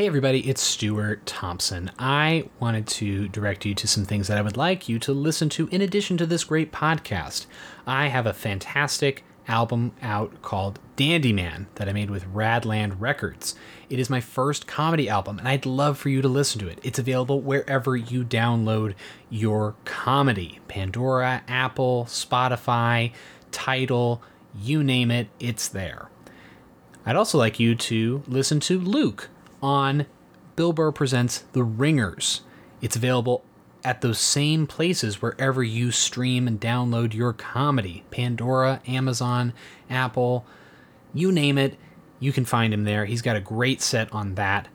Hey, everybody, it's Stuart Thompson. I wanted to direct you to some things that I would like you to listen to in addition to this great podcast. I have a fantastic album out called Dandy Man that I made with Radland Records. It is my first comedy album, and I'd love for you to listen to it. It's available wherever you download your comedy Pandora, Apple, Spotify, Tidal, you name it, it's there. I'd also like you to listen to Luke on Bill Burr Presents The Ringers. It's available at those same places wherever you stream and download your comedy Pandora, Amazon, Apple, you name it, you can find him there. He's got a great set on that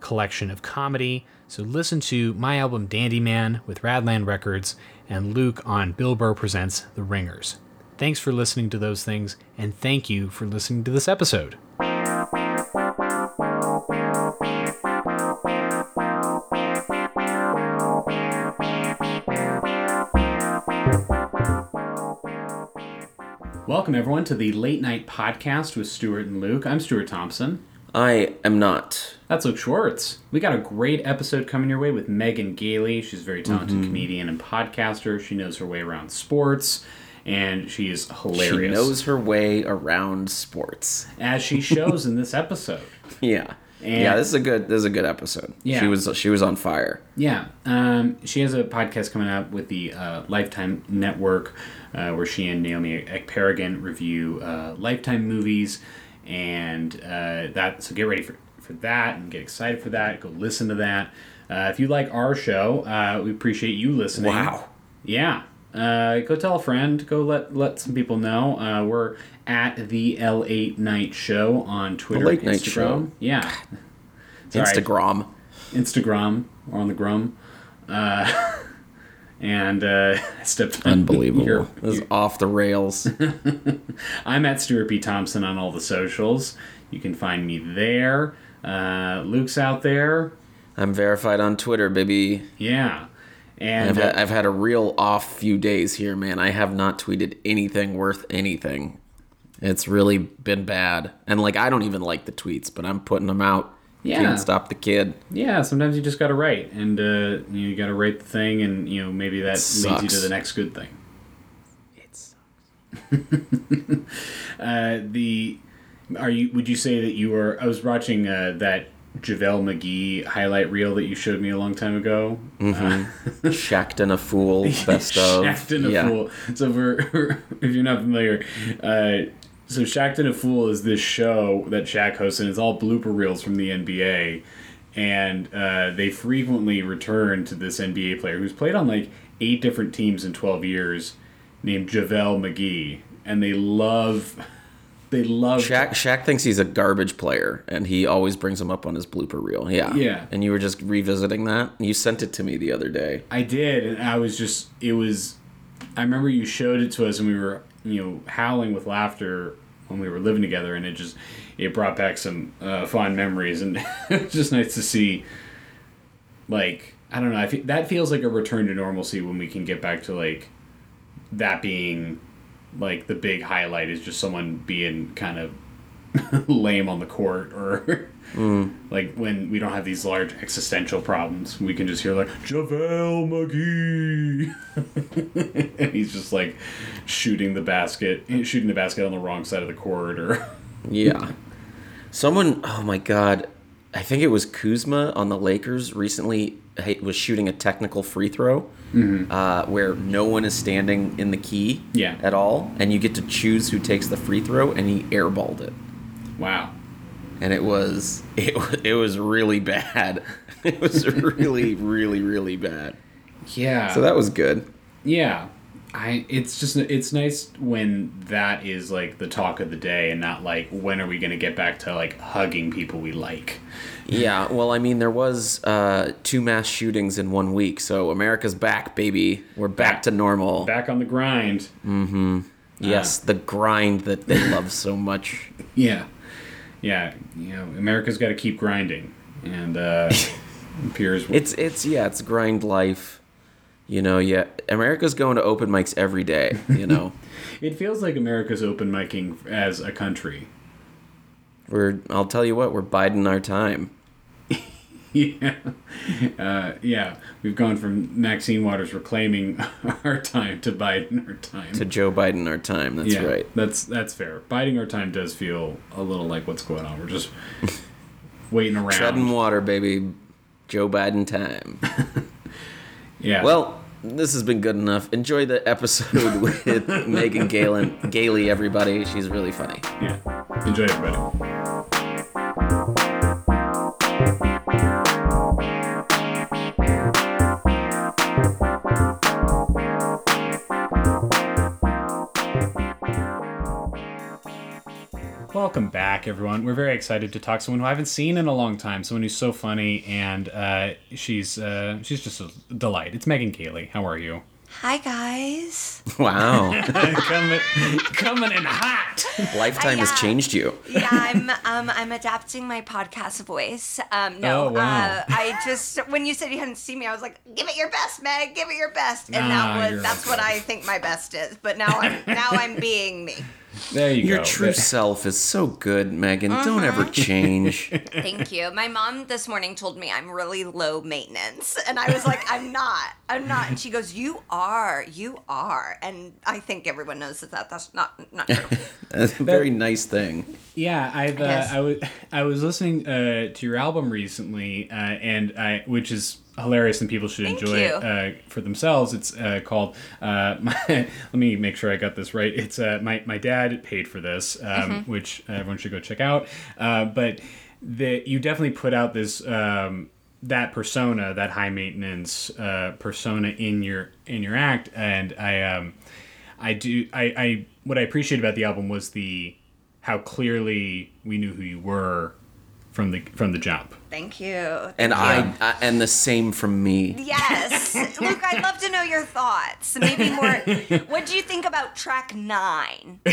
collection of comedy. So listen to my album Dandy Man with Radland Records and Luke on Bill Burr Presents The Ringers. Thanks for listening to those things, and thank you for listening to this episode. Welcome, everyone, to the Late Night Podcast with Stuart and Luke. I'm Stuart Thompson. I am not. That's Luke Schwartz. We got a great episode coming your way with Megan Gailey. She's a very talented Mm-hmm. comedian and podcaster. She knows her way around sports, and she is hilarious. She knows her way around sports. as she shows in this episode. Yeah. And- yeah, this is a good this is a good episode. Yeah. She was she was on fire. Yeah, um, she has a podcast coming up with the uh, Lifetime Network, uh, where she and Naomi Ekperigin review uh, Lifetime movies, and uh, that. So get ready for for that and get excited for that. Go listen to that. Uh, if you like our show, uh, we appreciate you listening. Wow. Yeah. Uh, go tell a friend. Go let let some people know. Uh, we're at the L8 Night Show on Twitter, the Late Instagram. Night Show. Yeah. Sorry. Instagram. Instagram or on the Grum. Uh, and uh, I stepped on Unbelievable. your- this is off the rails. I'm at Stuart B. Thompson on all the socials. You can find me there. Uh, Luke's out there. I'm verified on Twitter, baby. Yeah. And I've uh, had, I've had a real off few days here, man. I have not tweeted anything worth anything. It's really been bad. And like I don't even like the tweets, but I'm putting them out. Yeah. Can't stop the kid. yeah, sometimes you just got to write. And uh, you, know, you got to write the thing, and you know maybe that leads you to the next good thing. It's Uh, the are you? Would you say that you were? I was watching uh, that JaVale McGee highlight reel that you showed me a long time ago. Shaqtin' a fool, best of. Shaqtin' a yeah. Fool. So for if you're not familiar, uh, so Shaqtin' a Fool is this show that Shaq hosts, and it's all blooper reels from the NBA. And uh, they frequently return to this NBA player who's played on like eight different teams in 12 years, named JaVale McGee. And they love, they love Shaq, Shaq thinks he's a garbage player, and he always brings him up on his blooper reel. Yeah. Yeah. And you were just revisiting that? You sent it to me the other day. I did, and I was just it was. I remember you showed it to us, and we were you know howling with laughter when we were living together, and it just it brought back some uh, fond memories, and it's just nice to see. Like I don't know, I fe- that feels like a return to normalcy when we can get back to like that being like the big highlight is just someone being kind of lame on the court or like when we don't have these large existential problems we can just hear like JaVale McGee and he's just like shooting the basket shooting the basket on the wrong side of the court or Yeah. Someone, oh my God, I think it was Kuzma on the Lakers recently was shooting a technical free throw uh, where no one is standing in the key Yeah. at all, and you get to choose who takes the free throw, and he airballed it. wow And it was it, it was really bad. It was really really really bad. yeah So that was good. yeah I it's just it's nice when that is like the talk of the day and not like when are we going to get back to like hugging people we like Yeah, well, I mean, there was uh, two mass shootings in one week, so America's back, baby. We're back, Back. to normal. back on the grind Mm Mhm. Yes, the grind that they love so much. Yeah, yeah. You know, America's got to keep grinding, and uh, appears It's it's yeah, it's grind life. You know, yeah, America's going to open mics every day. You know, it feels like America's open micing as a country. we're I'll tell you what, we're biding our time. yeah, uh, yeah. We've gone from Maxine Waters reclaiming our time to Biden our time. To Joe Biden, our time. That's yeah, right. That's that's fair. Biding our time does feel a little like what's going on. We're just waiting around. Treading water, baby. Joe Biden time. yeah. Well, this has been good enough. Enjoy the episode with Megan Galen, Gailey, everybody. She's really funny. yeah. Enjoy everybody. Welcome back, everyone. We're very excited to talk to someone who I haven't seen in a long time. Someone who's so funny, and uh, she's uh, she's just a delight. It's Megan Gailey. How are you? Hi guys. Wow. coming, coming in hot. Lifetime has Yeah. changed you. Yeah, I'm um I'm adapting my podcast voice. Um no, Oh, wow. uh, I just when you said you hadn't seen me, I was like, "Give it your best, Meg. Give it your best." And Ah, that was that's what I think my best is. But now I'm now I'm being me. There you Your go. Your true There- self is so good, Megan. Don't Uh-huh. ever change. Thank you. My mom this morning told me I'm really low maintenance, and I was like, "I'm not. I'm not." And she goes, "You are. You are." And I think everyone knows that, that that's not not true. That's a very nice thing. Yeah, I've uh, Yes. I was I was listening uh, to your album recently, uh, and I which is hilarious and people should Thank enjoy you. it uh, for themselves. It's uh, called. Uh, my, let me make sure I got this right. It's uh, my my dad paid for this, um, Mm-hmm. which everyone should go check out. Uh, but the you definitely put out this. Um, that persona, that high maintenance uh, persona in your in your act, and I um, I do I, I what I appreciate about the album was the how clearly we knew who you were from the from the jump. Thank you. And Thank I, you. I and the same from me. Yes, Luke. I'd love to know your thoughts. Maybe more. What do you think about track nine?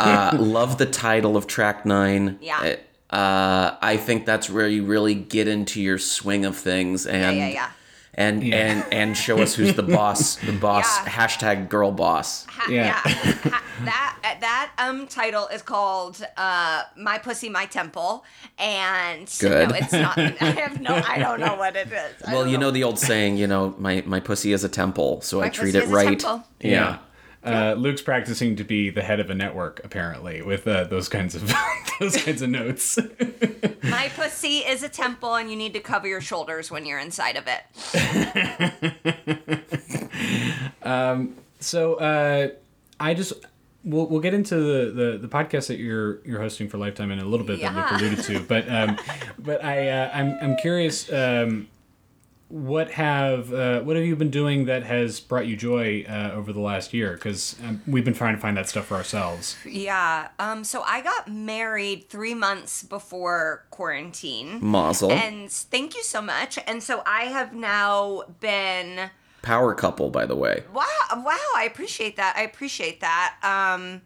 Uh, love the title of track nine. Yeah. Uh, I think that's where you really get into your swing of things and Yeah, yeah, yeah. And Yeah. and and show us who's the boss. The boss. Yeah. Hashtag girl boss. Ha- Yeah. Ha- that that um title is called uh "My Pussy, My Temple," and Good. no, it's not. I have no. I don't know what it is. I Well, you know the old saying, you know, my my pussy is a temple, so I treat pussy it is a right. temple. Yeah. Uh, Luke's practicing to be the head of a network, apparently, with uh, those kinds of those kinds of notes. My pussy is a temple, and you need to cover your shoulders when you're inside of it. so uh, I just we'll, we'll get into the, the, the podcast that you're you're hosting for Lifetime in a little bit that Yeah. Luke alluded to, but um, but I uh, I'm I'm curious. Um, what have uh, what have you been doing that has brought you joy uh, over the last year? Because um, we've been trying to find that stuff for ourselves. Yeah. Um. So I got married three months before quarantine. Mazel. And thank you so much. And so I have now been Power couple, by the way. wow wow I appreciate that. I appreciate that. Um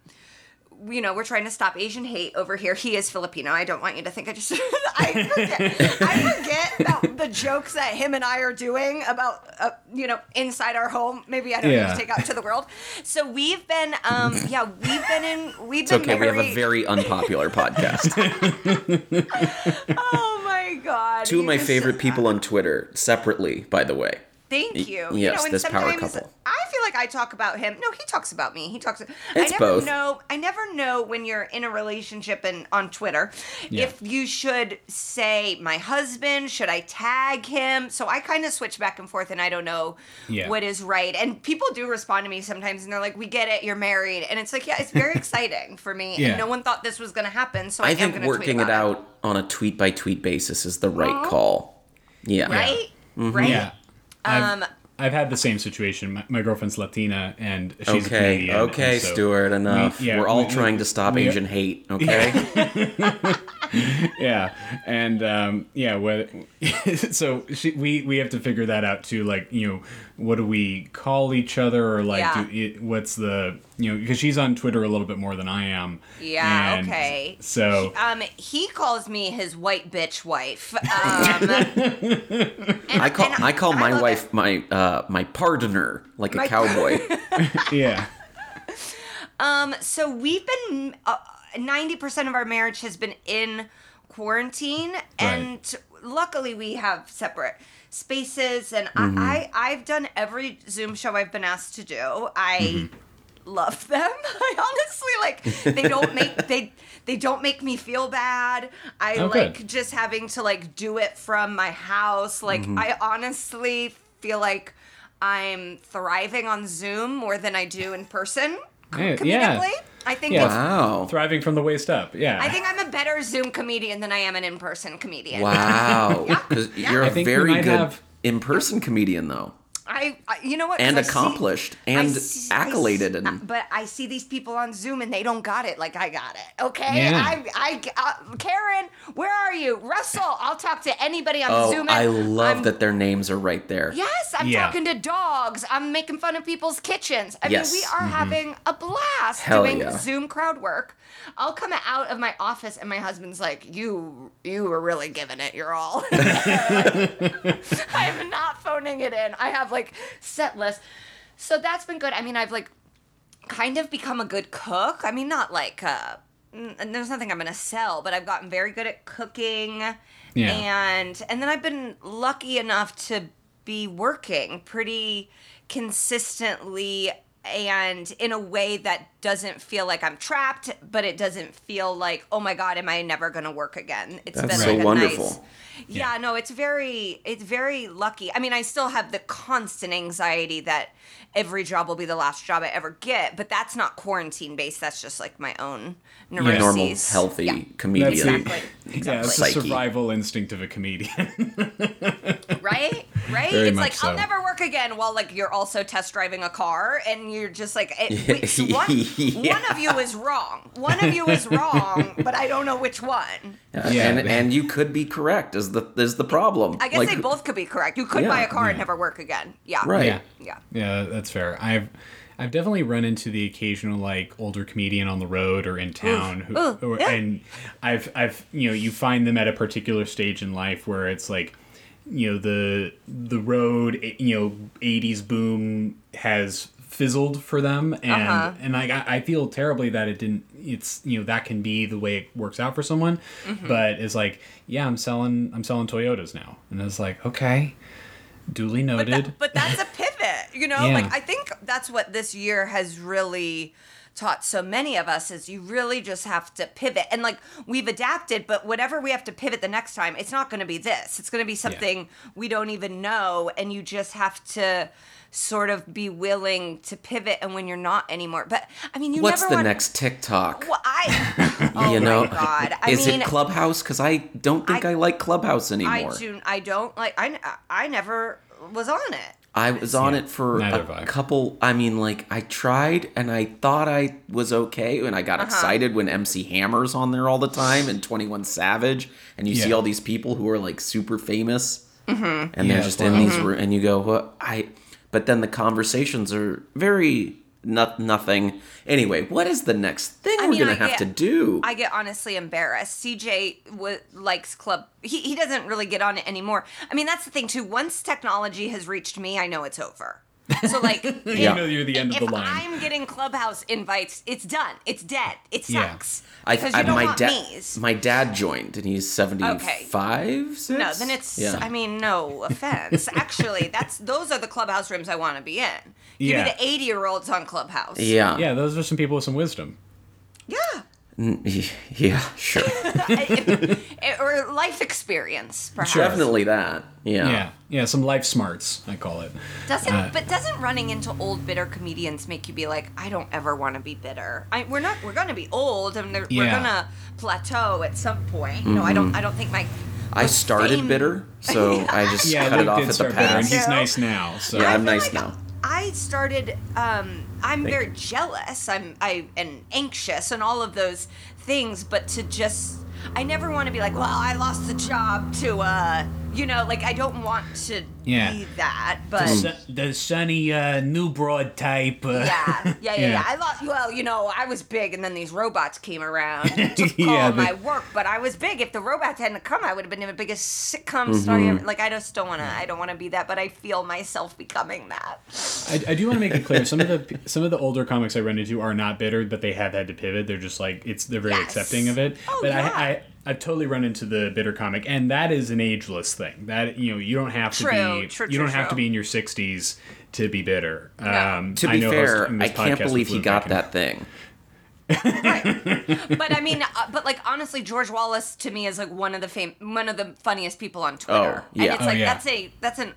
you know, we're trying to stop Asian hate over here. He is Filipino. I don't want you to think I just I forget I forget about the jokes that him and I are doing about uh, you know, inside our home. Maybe I don't need to take out to the world. So we've been um yeah, we've been in we've It's been okay. We have a very unpopular podcast. Oh my god. Two of my favorite people on Twitter, separately, by the way. Thank you. you yes, know, and this power couple. I like I talk about him. No, he talks about me. He talks. It's I never both. know. I never know when you're in a relationship and on Twitter Yeah. if you should say my husband. Should I tag him? So I kind of switch back and forth, and I don't know Yeah. what is right. And people do respond to me sometimes, and they're like, "We get it. You're married," and it's like, yeah, it's very exciting for me. Yeah. And no one thought this was going to happen, so I, I am think going to working tweet it about out on a tweet by tweet basis is the right call. Yeah. Right. Mm-hmm. Right. Yeah. Um, I've had the same situation. My, my girlfriend's Latina, and she's Okay, comedian, okay, so- Stuart, enough. we- yeah, We're all we- trying to stop Asian hate, okay? yeah and um yeah what so she, we we have to figure that out too like you know what do we call each other or like Yeah. do, it, what's the you know because she's on twitter a little bit more than i am Yeah, And okay. so Um, he calls me his white bitch wife. Um, and- I call I call my love wife it. my uh my partner, like a cowboy. yeah Um, so we've been uh, ninety percent of our marriage has been in quarantine, and luckily we have separate spaces, and Mm-hmm. I, I I've done every Zoom show I've been asked to do. I. Mm-hmm. love them. I honestly like they don't make they they don't make me feel bad. I Oh, like good. just having to like do it from my house. Like Mm-hmm. I honestly feel like I'm thriving on Zoom more than I do in person. Yeah, Comedically, yeah. I think Yeah. it's Wow. Thriving from the waist up. Yeah. I think I'm a better Zoom comedian than I am an in-person comedian. Wow. Because you're I a very good have- in-person comedian, though, I, I you know what? And I see- accomplished I and see- I accoladed. see- and but I see these people on Zoom and they don't got it like I got it. Okay, Yeah. I, I, uh, Karen, where are you? Russell, I'll talk to anybody on oh, Zoom. I love I'm- that their names are right there. Yes, I'm Yeah. talking to dogs. I'm making fun of people's kitchens. I Yes. mean, we are having a blast Hell doing yeah. Zoom crowd work. I'll come out of my office and my husband's like, "You, you were really giving it your all." I am not phoning it in. I have like set lists, so that's been good. I mean, I've like kind of become a good cook. I mean, not like uh, n- there's nothing I'm gonna sell, but I've gotten very good at cooking. Yeah. And and then I've been lucky enough to be working pretty consistently and in a way that doesn't feel like I'm trapped, but it doesn't feel like, oh my god, am I never gonna work again? It's That's been so like a wonderful. nice yeah, no, it's very it's very lucky. I mean, I still have the constant anxiety that every job will be the last job I ever get, but that's not quarantine based. That's just like my own neuroses. Normal, healthy Yeah, comedian. That's the- exactly. yeah, Exactly. it's the survival instinct of a comedian. right? Right? Very it's much like so. I'll never work again while like you're also test driving a car and you're just like it, wait, so one, Yeah. one of you is wrong. One of you is wrong, but I don't know which one. Yeah, Yeah. and and you could be correct. Is the is the problem? I guess Like, they both could be correct. You could Yeah. buy a car and never work again. Yeah. Right. Yeah. Yeah. Yeah, that's fair. I've I've definitely run into the occasional like older comedian on the road or in town who, Ooh, who- yeah. and I've I've you know, you find them at a particular stage in life where it's like you know the the road eh, you know 80s boom has fizzled for them and Uh-huh. and like I, I feel terribly that it didn't it's you know that can be the way it works out for someone Mm-hmm. but it's like yeah i'm selling i'm selling toyotas now and it's like okay duly But, noted that, but that's a pivot, you know? Yeah. Like I think that's what this year has really taught so many of us is you really just have to pivot. And like we've adapted, but whatever we have to pivot the next time, it's not going to be this. It's going to be something we don't even know and you just have to sort of be willing to pivot and when you're not anymore. But I mean, you What's never the want next TikTok? Well, I Oh you know, my god. I is mean, it Clubhouse? Because I don't think I, I- like Clubhouse anymore. I anymore. do I don't like I I never was on it. I was on Yeah, it for neither have a I. couple. I mean, like I tried and I thought I was okay, and I Uh-huh. got excited when MC Hammer's on there all the time and Twenty One Savage, and you see all these people who are like super famous, Mm-hmm. and they're just in these, roo- and you go, "What I?" But then the conversations are very not nothing. Anyway, what is the next thing I we're mean, gonna I have get- to do? I get honestly embarrassed. CJ w- likes club. He he doesn't really get on it anymore. I mean, that's the thing too. Once technology has reached me, I know it's over. So like, you know you're the end of if the line I'm getting clubhouse invites, it's done. It's dead. It Yeah. sucks. I, Because I- you don't my want dad, me's. my dad joined, and he's seventy-five. Six? No, then it's. yeah. I mean, no offense. Actually, that's those are the clubhouse rooms I want to be in. Give Yeah. me the eighty year olds on clubhouse. yeah, yeah those are some people with some wisdom Yeah. Yeah, sure. Eh, or life experience, perhaps. Definitely that. Yeah. yeah yeah some life smarts i call it Doesn't Uh, but doesn't running into old bitter comedians make you be like, I don't ever want to be bitter. I, we're not. We're gonna be old, and they're- we're gonna plateau at some point. You know, I don't. I don't think my. Mm-hmm. I started fame- bitter, so I just yeah cut Luke it off at the start better, and pass. he's nice now so Yeah, I I'm nice like now. I started. Um, I'm very jealous. I'm I and anxious and all of those things. But to just, I never want to be like, well, I lost the job to, uh, you know, like I don't want to Yeah. be that. But the sunny uh, new broad type uh, yeah, yeah, yeah, yeah, Yeah. I lost. Well, you know, I was big, and then these robots came around and took Yeah, all they- my work. But I was big. If the robots hadn't come, I would have been the biggest sitcom Mm-hmm. story. Ever. Like I just don't want to. I don't want to be that. But I feel myself becoming that. I, I do want to make it clear some of the some of the older comics I run into are not bitter, but they have had to pivot. They're just like it's they're very Yes. accepting of it. Oh, but yeah. I, I I've totally run into the bitter comic, and that is an ageless thing. That you know, you don't have to True, be true, you don't true, have to be in your sixties to be bitter. No. Um, To I be know fair, I can't believe he got that thing. but I mean, uh, but like honestly, George Wallace to me is like one of the fam- one of the funniest people on Twitter. Oh, yeah. And it's Oh, like yeah. that's a that's an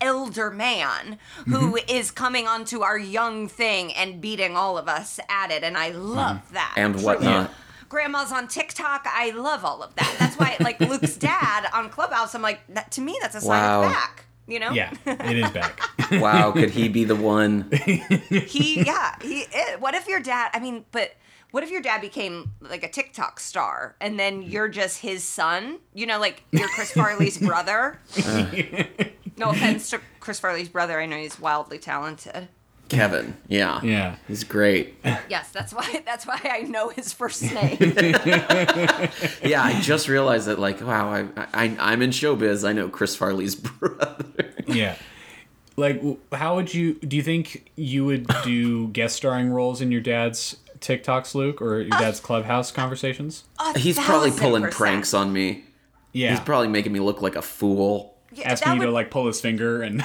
elder man who is Mm-hmm. coming onto our young thing and beating all of us at it, and I love that. Mm-hmm. And truly. whatnot. Grandma's on TikTok. I love all of that. That's why, like Luke's dad on Clubhouse, I'm like, that, to me, that's a sign Wow. of back. You know? Yeah, it is back. Wow, could he be the one? he yeah he is. what if your dad i mean but what if your dad became like a tiktok star and then you're just his son you know like you're chris farley's brother no offense to chris farley's brother i know he's wildly talented Kevin. Yeah. Yeah. He's great. yes that's why that's why i know his first name Yeah, I just realized that. Like, wow, I, I I'm in showbiz. I know Chris Farley's brother. yeah. Like, how would you? Do you think you would do guest starring roles in your dad's TikToks, Luke, or your dad's Clubhouse conversations? He's probably pulling percent. pranks on me. Yeah. He's probably making me look like a fool. Yeah, asking that you to like pull his finger and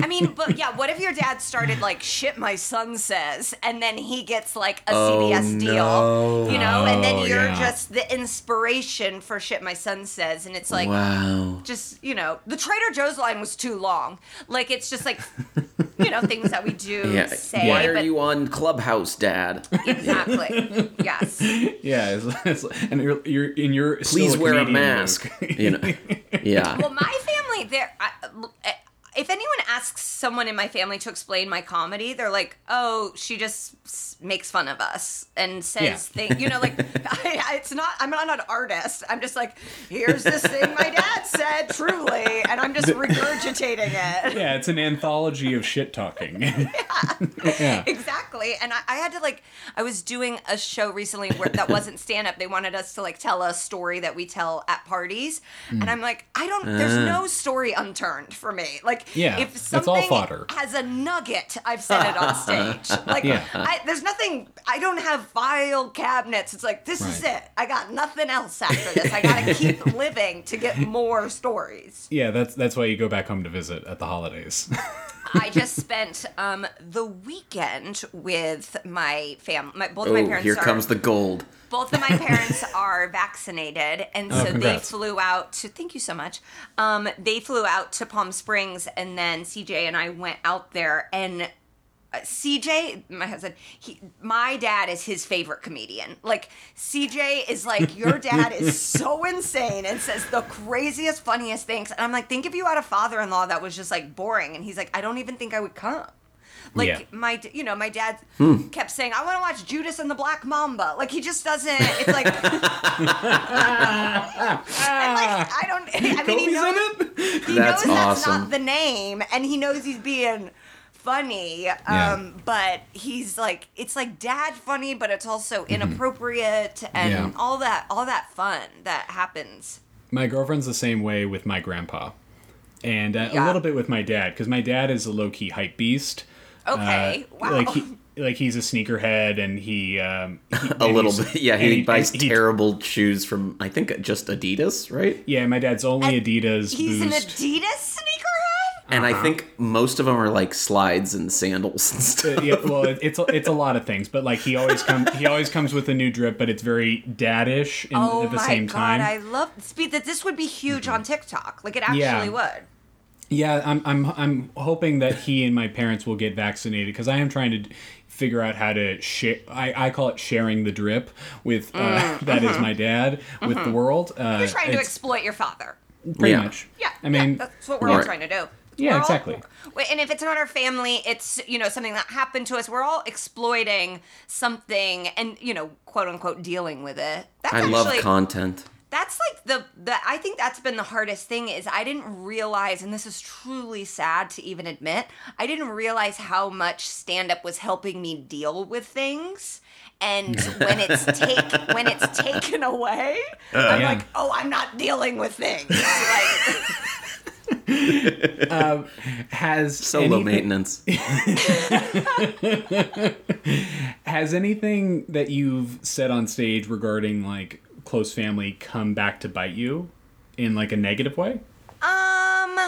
I mean, but yeah, what if your dad started like shit my son says and then he gets like a Oh, CBS deal, no. you know, and Oh, then you're yeah. just the inspiration for shit my son says and it's like wow. just, you know, the Trader Joe's line was too long. Like it's just like you know, things that we do Yeah. say Why are but you on Clubhouse, Dad? exactly. yes. yeah, it's, it's, and you're, you're in your Please wear a mask. you know. Yeah. Well, my family, there. I- If anyone asks someone in my family to explain my comedy, they're like, "Oh, she just s- makes fun of us and says Yeah. things." You know, like I, I- it's not. I'm not an artist. I'm just like, here's this thing my dad said, truly, and I'm just regurgitating it. Yeah, it's an anthology of shit talking. yeah. Exactly. And I, I had to like I was doing a show recently where that wasn't stand up. They wanted us to like tell a story that we tell at parties. Hmm. And I'm like, I don't there's no story unturned for me. Like Yeah, if it's all something fodder. has a nugget, I've said it on stage. Like Yeah. I, there's nothing I don't have file cabinets. It's like this is it. I got nothing else after this. I gotta keep living to get more stories. Yeah, that's that's why you go back home to visit at the holidays. I just spent um, the weekend with my family. My, both of my Oh, parents here are comes the gold. both of my parents are vaccinated, and Oh, so they flew out to. Thank you so much. Um, they flew out to Palm Springs, and then CJ and I went out there and. Uh, CJ, my husband, he, my dad is his favorite comedian. Like CJ is like, your dad is so insane and says the craziest, funniest things. And I'm like, think if you had a father-in-law that was just like boring. And he's like, I don't even think I would come. Like Yeah. my, you know, my dad Hmm. kept saying, "I want to watch Judas and the Black Mamba." Like he just doesn't. It's like, and like I don't. I mean, he Kobe's in knows, he That's knows that's awesome. not the name, and he knows he's being funny. Um, Yeah. but he's like, it's like dad funny, but it's also inappropriate and Yeah. all that, all that fun that happens. my girlfriend's the same way with my grandpa, and uh, a little bit with my dad because my dad is a low key hype beast. Okay, Uh, wow. Like he, like he's a sneakerhead, and he um, he- A little bit. Yeah, and he buys he- terrible shoes from I think just Adidas, right? Yeah, my dad's only Adidas. He's an Adidas sneakerhead. And I think most of them are like slides and sandals and stuff. Uh, yeah, well, it, it's a, it's a lot of things, but like he always comes he always comes with a new drip, but it's very daddish in, Oh at the my same god, time. I love speed that this would be huge on TikTok. Like it actually Yeah. would. Yeah, I'm I'm I'm hoping that he and my parents will get vaccinated because I am trying to figure out how to share. I, I call it sharing the drip with uh, that is my dad with the world. Uh, Mm, You're trying to exploit your father. pretty Yeah. much. Yeah, I mean, yeah, that's what we're all Right. trying to do. Yeah, We're all- exactly. Wait, and if it's not our family, it's you know something that happened to us. We're all exploiting something, and you know, quote unquote, dealing with it. That's I actually love content. that's like the the I think that's been the hardest thing is I didn't realize, and this is truly sad to even admit, I didn't realize how much stand up was helping me deal with things. And when it's take when it's taken away, I'm Yeah. like, oh, I'm not dealing with things. Like, has So low maintenance. Has anything that you've said on stage regarding like close family come back to bite you in like a negative way? Um,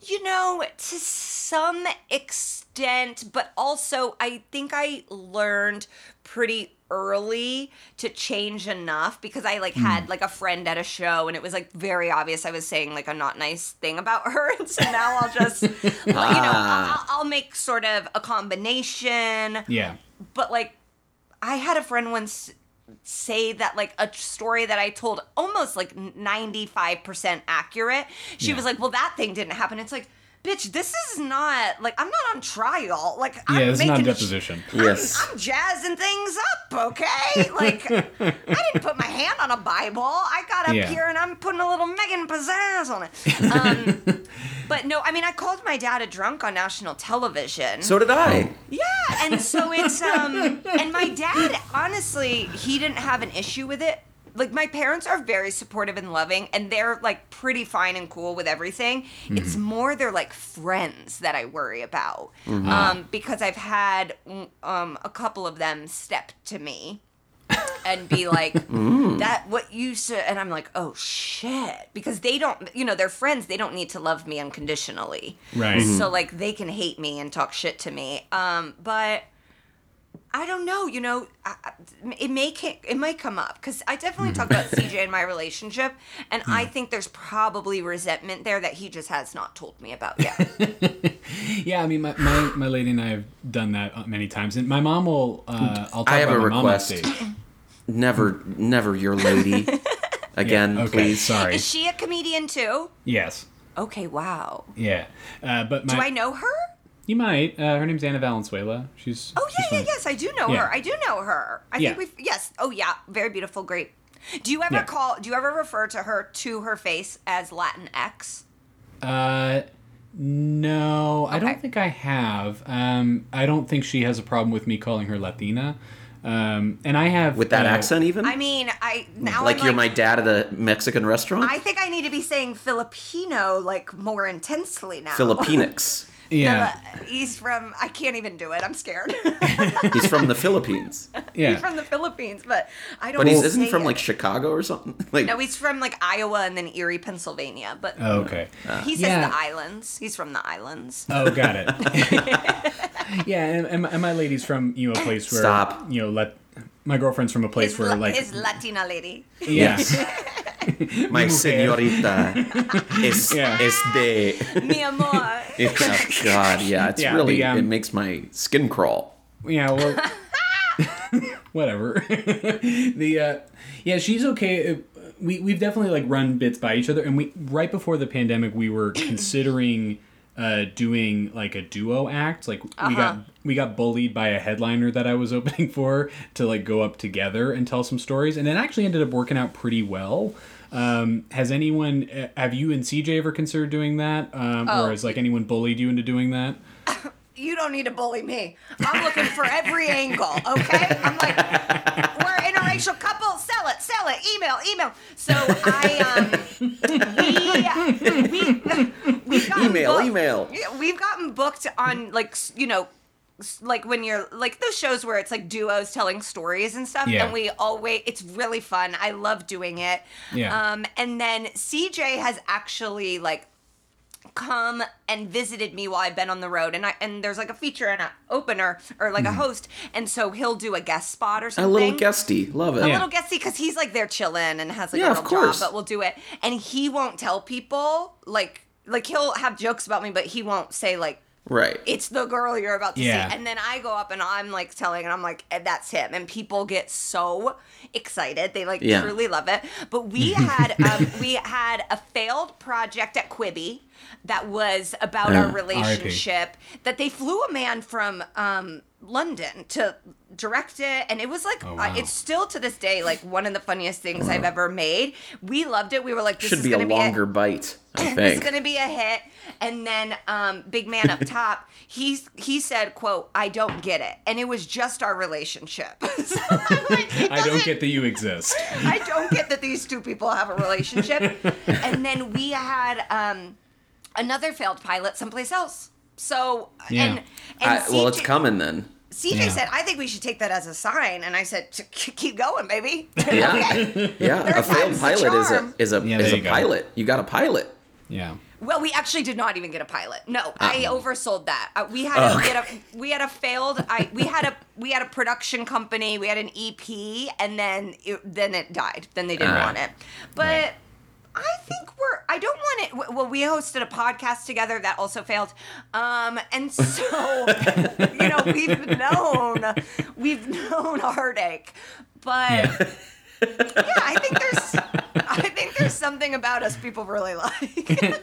you know, to some extent, but also I think I learned pretty early to change enough because I like hmm. had like a friend at a show and it was like very obvious I was saying like a not nice thing about her and so now I'll just you know ah. I'll, I'll make sort of a combination Yeah. but like I had a friend once say that like a story that I told almost like 95% accurate. She Yeah. was like, "Well, that thing didn't happen." It's like, "Bitch, this is not like I'm not on trial. Like I'm Yeah, it's not a making deposition. Yes. I'm jazzing things up, okay? Like, I didn't put my hand on a Bible. I got up Yeah. here and I'm putting a little Megan pizzazz on it. Um, but no, I mean, I called my dad a drunk on national television. So did I. Yeah, and so it's um and my dad honestly, he didn't have an issue with it. Like my parents are very supportive and loving and they're like pretty fine and cool with everything. It's more they're like friends that I worry about. Um because I've had mm, um a couple of them step to me and be like that what you said and i'm like oh shit because they don't you know they're friends they don't need to love me unconditionally Right. so like they can hate me and talk shit to me um but i don't know you know I, I- it may it might come up because i definitely talk about cj in my relationship and i think there's probably resentment there that he just has not told me about yet Yeah, I mean, my, my, my lady and I have done that uh, many times, and my mom will. Uh, I'll talk I have about a my request. Never, never your lady. Again, Okay, please. sorry. is she a comedian too Yes. okay wow Yeah. Uh, but my, do i know her You might. Uh, her name's Anna Valenzuela. She's. Oh she's yeah, yeah, yes, I do know Yeah. her. I do know her. I Yeah. think we yes. Oh yeah, very beautiful, great. Do you ever Yeah. call? Do you ever refer to her to her face as Latin X? Uh, no, I don't think I have. Um, I don't think she has a problem with me calling her Latina. Um, and I have With that uh, accent, even I mean, I now like I'm you're like, my dad at a Mexican restaurant. I think I need to be saying Filipino like more intensely now. Filipinix. Yeah, Fili- He's from. I can't even do it. I'm scared. He's from the Philippines, yeah. he's from the Philippines, but I don't. but he's isn't from it. like Chicago or something. Like No, he's from like Iowa and then Erie, Pennsylvania. But Oh, okay. Uh, he says yeah. the islands. He's from the islands. Oh, got it. yeah, and, and, my, and my lady's from you know a place where Stop. you know let my girlfriend's from a place His, la- where like his Latina lady. yeah my señorita is Yeah. es de. Mi amor. It's, oh God, yeah, it's Yeah, really the, um, it makes my skin crawl. yeah well whatever the uh yeah she's okay Uh, we we've definitely like run bits by each other and we right before the pandemic we were considering uh doing like a duo act like we got we got bullied by a headliner that I was opening for to like go up together and tell some stories and it actually ended up working out pretty well um, has anyone uh, have you and CJ ever considered doing that um, Oh. or has like anyone bullied you into doing that You don't need to bully me. I'm looking for every angle, okay? I'm like, we're an interracial couple. Sell it, sell it. Email, email. So I, um, we, we, we've gotten Email, booked- email. We've gotten booked on like, you know, s- like when you're like those shows where it's like duos telling stories and stuff Yeah. and we always it's really fun i love doing it Yeah. um and then cj has actually like come and visited me while I've been on the road, and I and there's like a feature and an opener or like a host, and so he'll do a guest spot or something. A little guesty, love it. A Yeah. little guesty because he's like there chilling and has like Yeah, a of little course. job, but we'll do it. And he won't tell people like like he'll have jokes about me, but he won't say like Right. it's the girl you're about to Yeah. see. And then I go up and I'm like telling, and I'm like, "Eh, that's him. And people get so excited. They like Yeah. truly love it. But we had um, we had a failed project at Quibi that was about Yeah. our relationship. That they flew a man from um, London to direct it, and it was like Oh, uh, it's still to this day like one of the funniest things I've ever made. We loved it. We were like, this Should is be a gonna longer bite, I it's think. gonna be a hit. And then um, big man up top he's he said quote i don't get it. And it was just our relationship. So like, I don't get that you exist. I don't get that these two people have a relationship. And then we had um, another failed pilot someplace else so Yeah. and, and I, well, it's coming then. CJ Yeah. said, "I think we should take that as a sign," and I said, "Keep going, baby." Yeah. Yeah, a failed pilot is a is a Yeah, is a go. pilot. You got a pilot. Yeah. Well, we actually did not even get a pilot. No, I Uh-uh. oversold that. Uh, we had Oh, a, we had a we had a failed. I we had a we had a production company. We had an EP, and then it, then it died. Then they didn't Ah. want it. But Right. I think we're. I don't want it. Well, we hosted a podcast together that also failed. Um, and so you know we've known we've known heartache, but. Yeah. Yeah, I think there's I think there's something about us people really like.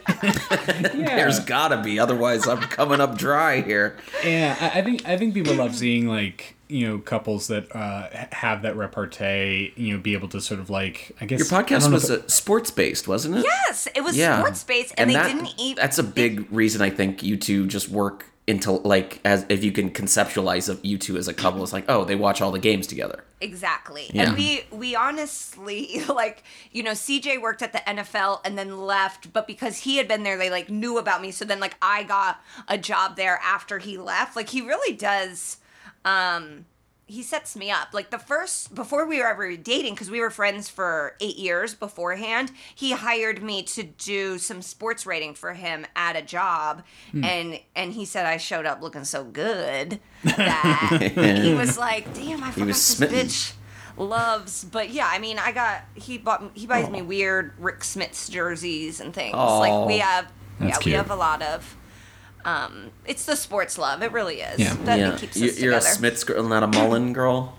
Yeah. There's gotta be, otherwise I'm coming up dry here. Yeah, I, I think I think people love seeing like you know couples that uh, have that repartee. You know, be able to sort of like I guess Your podcast was if uh, sports based, wasn't it? yes, it was Yeah. sports based, and, they that- didn't even. That's a big reason I think you two just work into like as if you can conceptualize of you two as a couple. It's like, oh, they watch all the games together. Exactly. Yeah. And we we honestly like, you know, CJ worked at the NFL and then left, but because he had been there they like knew about me. So then like I got a job there after he left. Like he really does um he sets me up. Like the first before we were ever dating cuz we were friends for 8 years beforehand, he hired me to do some sports writing for him at a job and and he said I showed up looking so good that he was like, "Damn, I forgot this smitten. bitch loves." But yeah, I mean, I got he bought he buys me weird Rik Smits jerseys and things. Like we have That's yeah, we have a lot of um it's the sports love. It really is. Yeah. That yeah, keeps You- us you're a together. Smits girl, not a Mullin girl.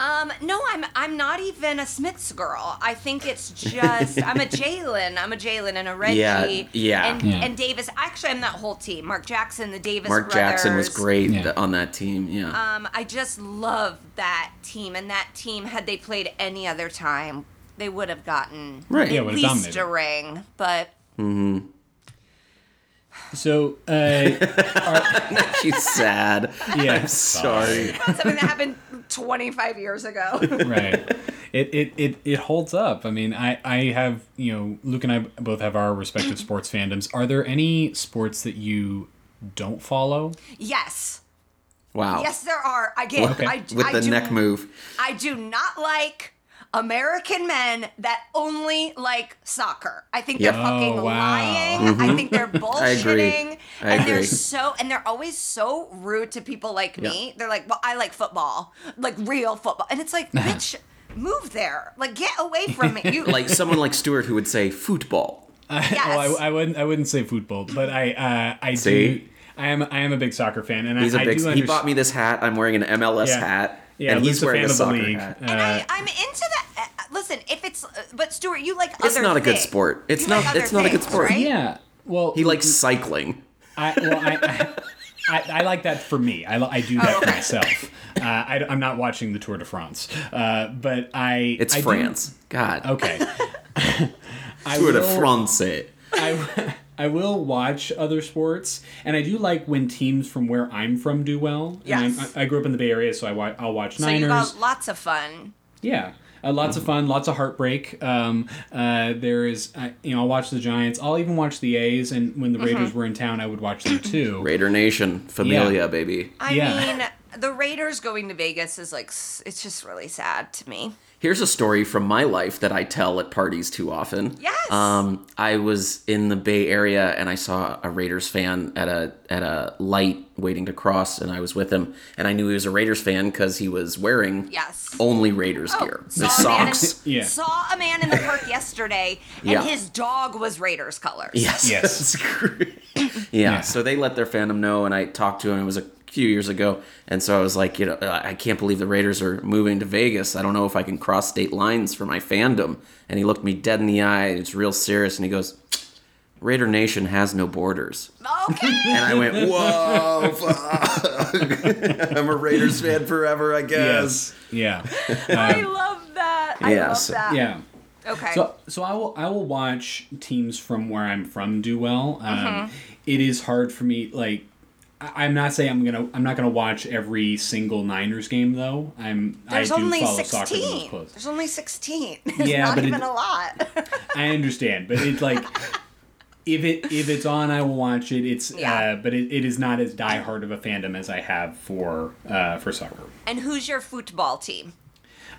Um, no, I'm I'm not even a Smits girl. I think it's just I'm a Jalen. I'm a Jalen and a Reggie. Yeah, yeah. And Yeah. and Davis. Actually, I'm that whole team. Mark Jackson, the Davis Mark brothers. Jackson was great Yeah. on that team. Yeah. Um, I just love that team, and that team, had they played any other time, they would have gotten Right. Yeah, at would've least dominated. a ring. But So uh, She's sad. yeah, I'm sorry. that's something that happened 25 years ago. right. It, it, it, it holds up. I mean, I, I have, you know, Luke and I both have our respective sports fandoms. Are there any sports that you don't follow? yes, Wow. yes, there are. Again, Okay. I, With I the do, neck move. I do not like American men that only like soccer. I think they're Yep. fucking Oh, wow. lying. I think they're bullshitting. I and they're so and they're always so rude to people like me. They're like, "Well, I like football. Like real football." And it's like, "Bitch, move there. Like get away from me." You Like someone like Stewart who would say football. yes. Well, I, I wouldn't I wouldn't say football, but I uh, I do. I am I am a big soccer fan, and He's I, a big. I do he understand. bought me this hat. I'm wearing an MLS Yeah. hat, Yeah, and he's wearing a a, fan soccer of the league. hat. and Uh, I, I'm into that. Uh, listen, if it's, uh, but Stuart, you like It's other not a good things. sport. It's You not- like other it's not a good sport. right? yeah. Well, He likes cycling. I well I. I I, I like that for me. I, I do that Oh, for myself. Uh, I, am not watching the Tour de France, uh, but I. It's I do- France. God. okay. I Tour de will- France. I, I will watch other sports, and I do like when teams from where I'm from do well. And Yes. I, I grew up in the Bay Area, so I wa- I'll watch So Niners. you got lots of fun. Yeah. Uh, lots of fun, lots of heartbreak. Um, uh, there is, uh, you know, I'll watch the Giants. I'll even watch the A's, and when the Mm-hmm. Raiders were in town, I would watch them too. Raider Nation. Familia, baby. I Yeah. mean, the Raiders going to Vegas is like, it's just really sad to me. Here's a story from my life that I tell at parties too often. Yes. Um, I was in the Bay Area and I saw a Raiders fan at a at a light waiting to cross, and I was with him, and I knew he was a Raiders fan because he was wearing Yes. only Raiders Oh, gear, saw the a in- socks. Yeah. Saw a man in the park yesterday, and Yeah. his dog was Raiders colors. Yes. Yes. That's great. yeah. So they let their fandom know, and I talked to him. It was a few years ago, and so I was like, you know, I can't believe the Raiders are moving to Vegas. I don't know if I can cross state lines for my fandom. And he looked me dead in the eye. And it's real serious, and he goes, "Raider Nation has no borders." Okay. And I went, "Whoa, fuck. I'm a Raiders fan forever, I guess." Yes. Yeah. I Um, love that. I Yeah, love so- that. yeah. Okay. So, so I will I will watch teams from where I'm from do well. Um, Mm-hmm. it is hard for me. Like, I- I'm not saying I'm gonna I'm not gonna watch every single Niners game though. I'm There's I do only follow soccer the most 16. close. There's only 16. It's Yeah, not but it- a lot. I understand, but it's like if it if it's on, I will watch it. It's Yeah. uh, but it, it is not as diehard of a fandom as I have for uh, for soccer. And who's your football team?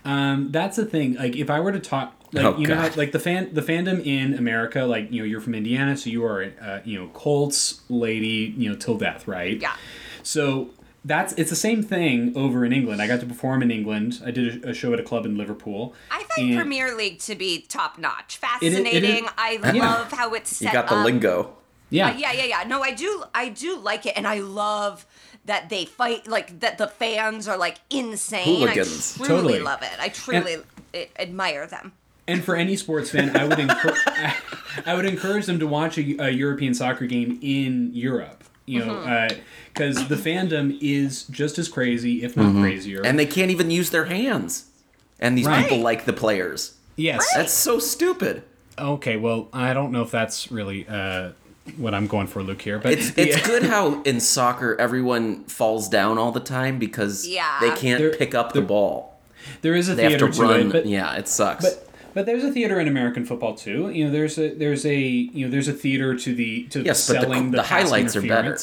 Um, that's the thing. Like, if I were to talk, like Oh, you know, how, like the fan, the fandom in America, like you know, you're from Indiana, so you are, uh, you know, Colts lady, you know, till death, right? Yeah. So that's it's the same thing over in England. I got to perform in England. I did a, a show at a club in Liverpool. I find Premier League to be top notch, it is- fascinating. I Yeah. love how it's set You got the up. lingo. Yeah, Uh, yeah, yeah, yeah. No, I do, I do like it, and I love that they fight like that. The fans are like insane. Hooligans. I truly Totally. love it. I truly uh, admire them. And for any sports fan, I would encourage I would encourage them to watch a, a European soccer game in Europe. You know, because the fandom is just as crazy, if not crazier. And they can't even use their hands. And these Right. people like the players. yes, That's so stupid. Okay, well, I don't know if that's really uh, what I'm going for, Luke here, but It's it's yeah. good how in soccer everyone falls down all the time because Yeah. they can't They're- pick up the ball. there is a They have theater to to, run. it, but yeah, it sucks. but but there's a theater in American football too. You know, there's a there's a you know there's a theater to the to Yes, but the- selling the the, highlights are better.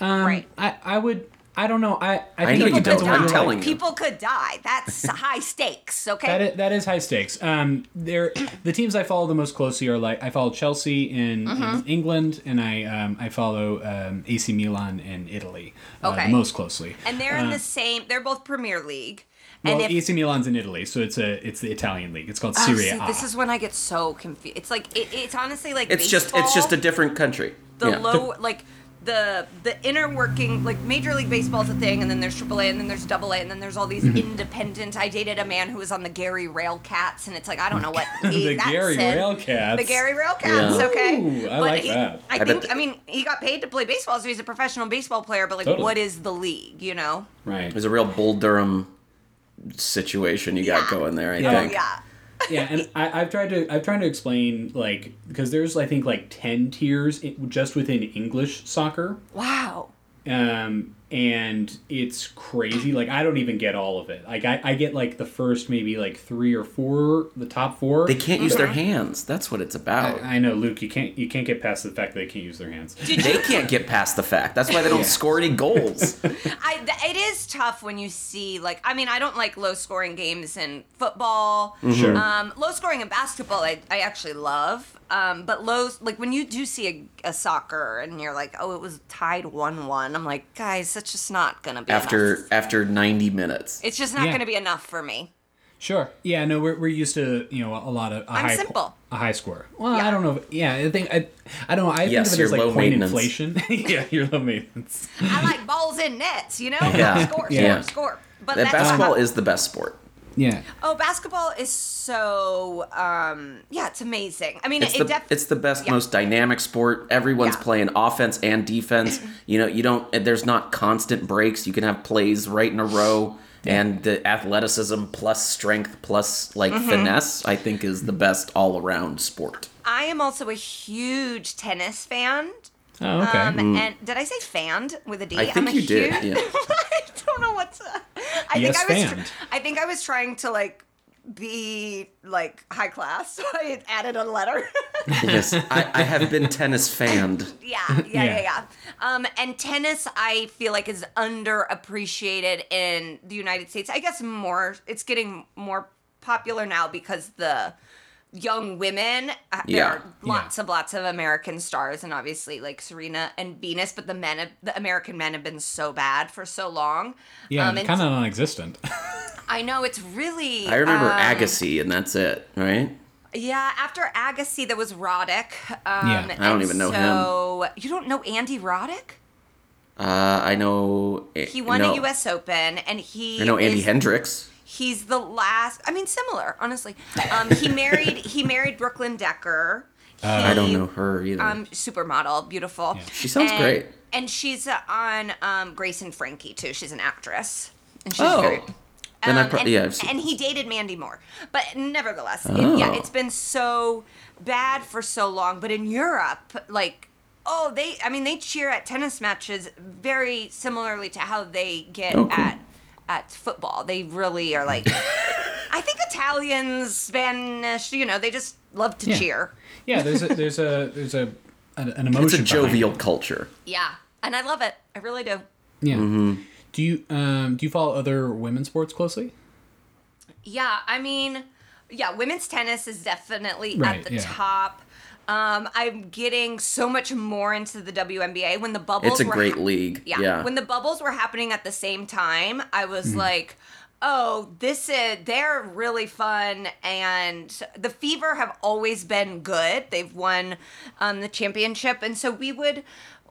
Um, right. I I would I don't know I I I think know it you depends don't. on what I'm telling like. you. People could die. That's high stakes. Okay. That is, that is high stakes. Um, there, the teams I follow the most closely are like I follow Chelsea in, Mm-hmm. in England, and I um, I follow um, AC Milan in Italy uh, Okay. the most closely. and they're in the same. They're both Premier League. Well, and if AC Milan's in Italy, so it's a it's the Italian league. It's called Oh, Serie see, A. this is when I get so confused. It's like it, it's honestly like it's just it's just a different country. the yeah. low like the the inner working like major league baseball is a thing and then there's AAA and then there's double A and then there's all these Mm-hmm. independent I dated a man who was on the Gary Railcats and it's like I don't know what The he, that Gary said. Railcats. the Gary Railcats Yeah. okay Ooh, I but like he, that. I I think bet- I mean he got paid to play baseball so he's a professional baseball player but like Totally. what is the league you know right. There's a real Bull Durham situation you got Yeah. going there. I Yeah. oh think. yeah yeah, and I, I've tried to I've tried to explain like because there's I think like ten tiers i- just within English soccer. wow um, and it's crazy. Like I don't even get all of it. Like I, I get like the first maybe like three or four, the top four. They can't use their hands. That's what it's about. I, I know, Luke. You can't you can't get past the fact that they can't use their hands. they can't get past the fact. That's why they don't score any goals. I th- it is tough when you see like I mean I don't like low scoring games in football. Sure. Um, low scoring in basketball I, I actually love. Um, but low like when you do see a, a soccer and you're like oh it was tied one one I'm like guys that's just not gonna be after enough. after 90 minutes. It's just not Yeah. gonna be enough for me. Sure. Yeah. No, we're, we're used to you know a lot of a I'm high simple. a high score. Well, Yeah. I don't know. If, yeah, I think I I don't know. I Yes, think of it you're as like low point maintenance. inflation. yeah, you're low maintenance. I like balls in nets, you know? Yeah. Score, score, Yeah. score. But That that's basketball not- is the best sport. Yeah. Oh, basketball is so um yeah, it's amazing. I mean It's it the def- it's the best, yeah. most dynamic sport. Everyone's Yeah. playing offense and defense. you know, you don't. There's not constant breaks. You can have plays right in a row, and the athleticism plus strength plus like Mm-hmm. finesse, I think, is the best all around sport. I am also a huge tennis fan. Oh, okay. Um, and did I say fanned with a D? I think I'm a you did, huge- yeah. I don't know what to. I Yes, think I was. tr- I think I was trying to like be like high class, so I added a letter. yes, I, I have been tennis fanned. yeah, yeah, yeah, Yeah. yeah. Um, and tennis, I feel like is underappreciated in the United States. I guess more. It's getting more popular now because the young women uh, there Yeah. are lots of lots of american stars and obviously like serena and venus but the men have, the american men have been so bad for so long yeah, um, and kind of non-existent. i know it's really I remember um, Agassi, and that's it, right? yeah after agassi there was roddick um Yeah. I don't even know so you don't know andy roddick Uh, I know. he won no, a us open and he I know Andy is- Hendricks. He's the last i mean similar honestly um he married he married brooklyn decker I don't know her either. um supermodel beautiful She sounds And- great. and she's uh, on um grace and frankie too she's an actress and she's Oh. very Then I um, pro- and, yeah, seen- and he dated mandy moore but nevertheless it- Oh. yeah it's been so bad for so long but in europe like oh they i mean they cheer at tennis matches very similarly to how they get Oh, cool. at at football they really are like I think Italians, Spanish, you know, they just love to Yeah. cheer. Yeah, there's a there's a there's a an, an emotion. It's a jovial it. culture. Yeah, and I love it. I really do. Yeah. Mm-hmm. Do you um do you follow other women's sports closely? Yeah, I mean, yeah, women's tennis is definitely Right, at the yeah. top. Um, I'm getting so much more into the WNBA when the bubbles. It's a were great hap- league. Yeah. Yeah. When the bubbles were happening at the same time, I was Mm-hmm. like, oh, this is they're really fun and the Fever have always been good. They've won um, the championship and so we would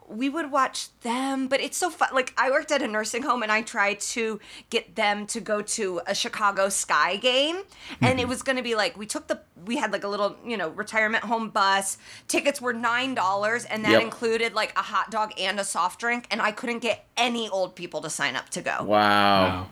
we would watch them, but it's so fun. Like I worked at a nursing home and I tried to get them to go to a Chicago Sky game, and Mm-hmm. it was going to be like we took the we had like a little you know retirement home bus. Tickets were nine dollars, and that Yep. included like a hot dog and a soft drink, and I couldn't get any old people to sign up to go. Wow.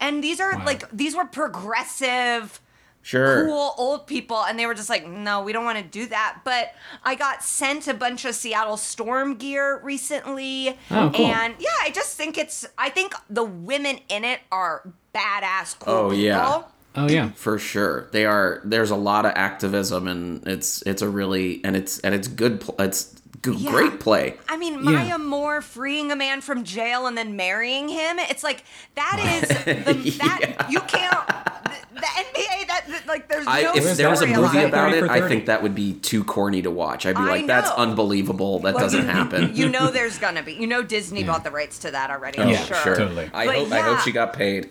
And these are Wow. like these were progressive Sure. cool old people and they were just like no we don't want to do that but i got sent a bunch of seattle storm gear recently Oh, cool. and yeah i just think it's i think the women in it are badass cool Oh, yeah. Oh yeah. For sure, they are. There's a lot of activism, and it's it's a really and it's and it's good. Pl- it's good, Yeah. great play. I mean, Yeah. Maya Moore freeing a man from jail and then marrying him. It's like that is the, that Yeah. you can't the, the NBA that, that- like there's I, no if there was a movie storyline. about it, I think that would be too corny to watch. I'd be I like, "That's unbelievable. That Well, doesn't happen." You know, there's gonna be. You know, Disney Yeah. bought the rights to that already. Oh, Yeah, sure. totally. I But hope I hope she got paid.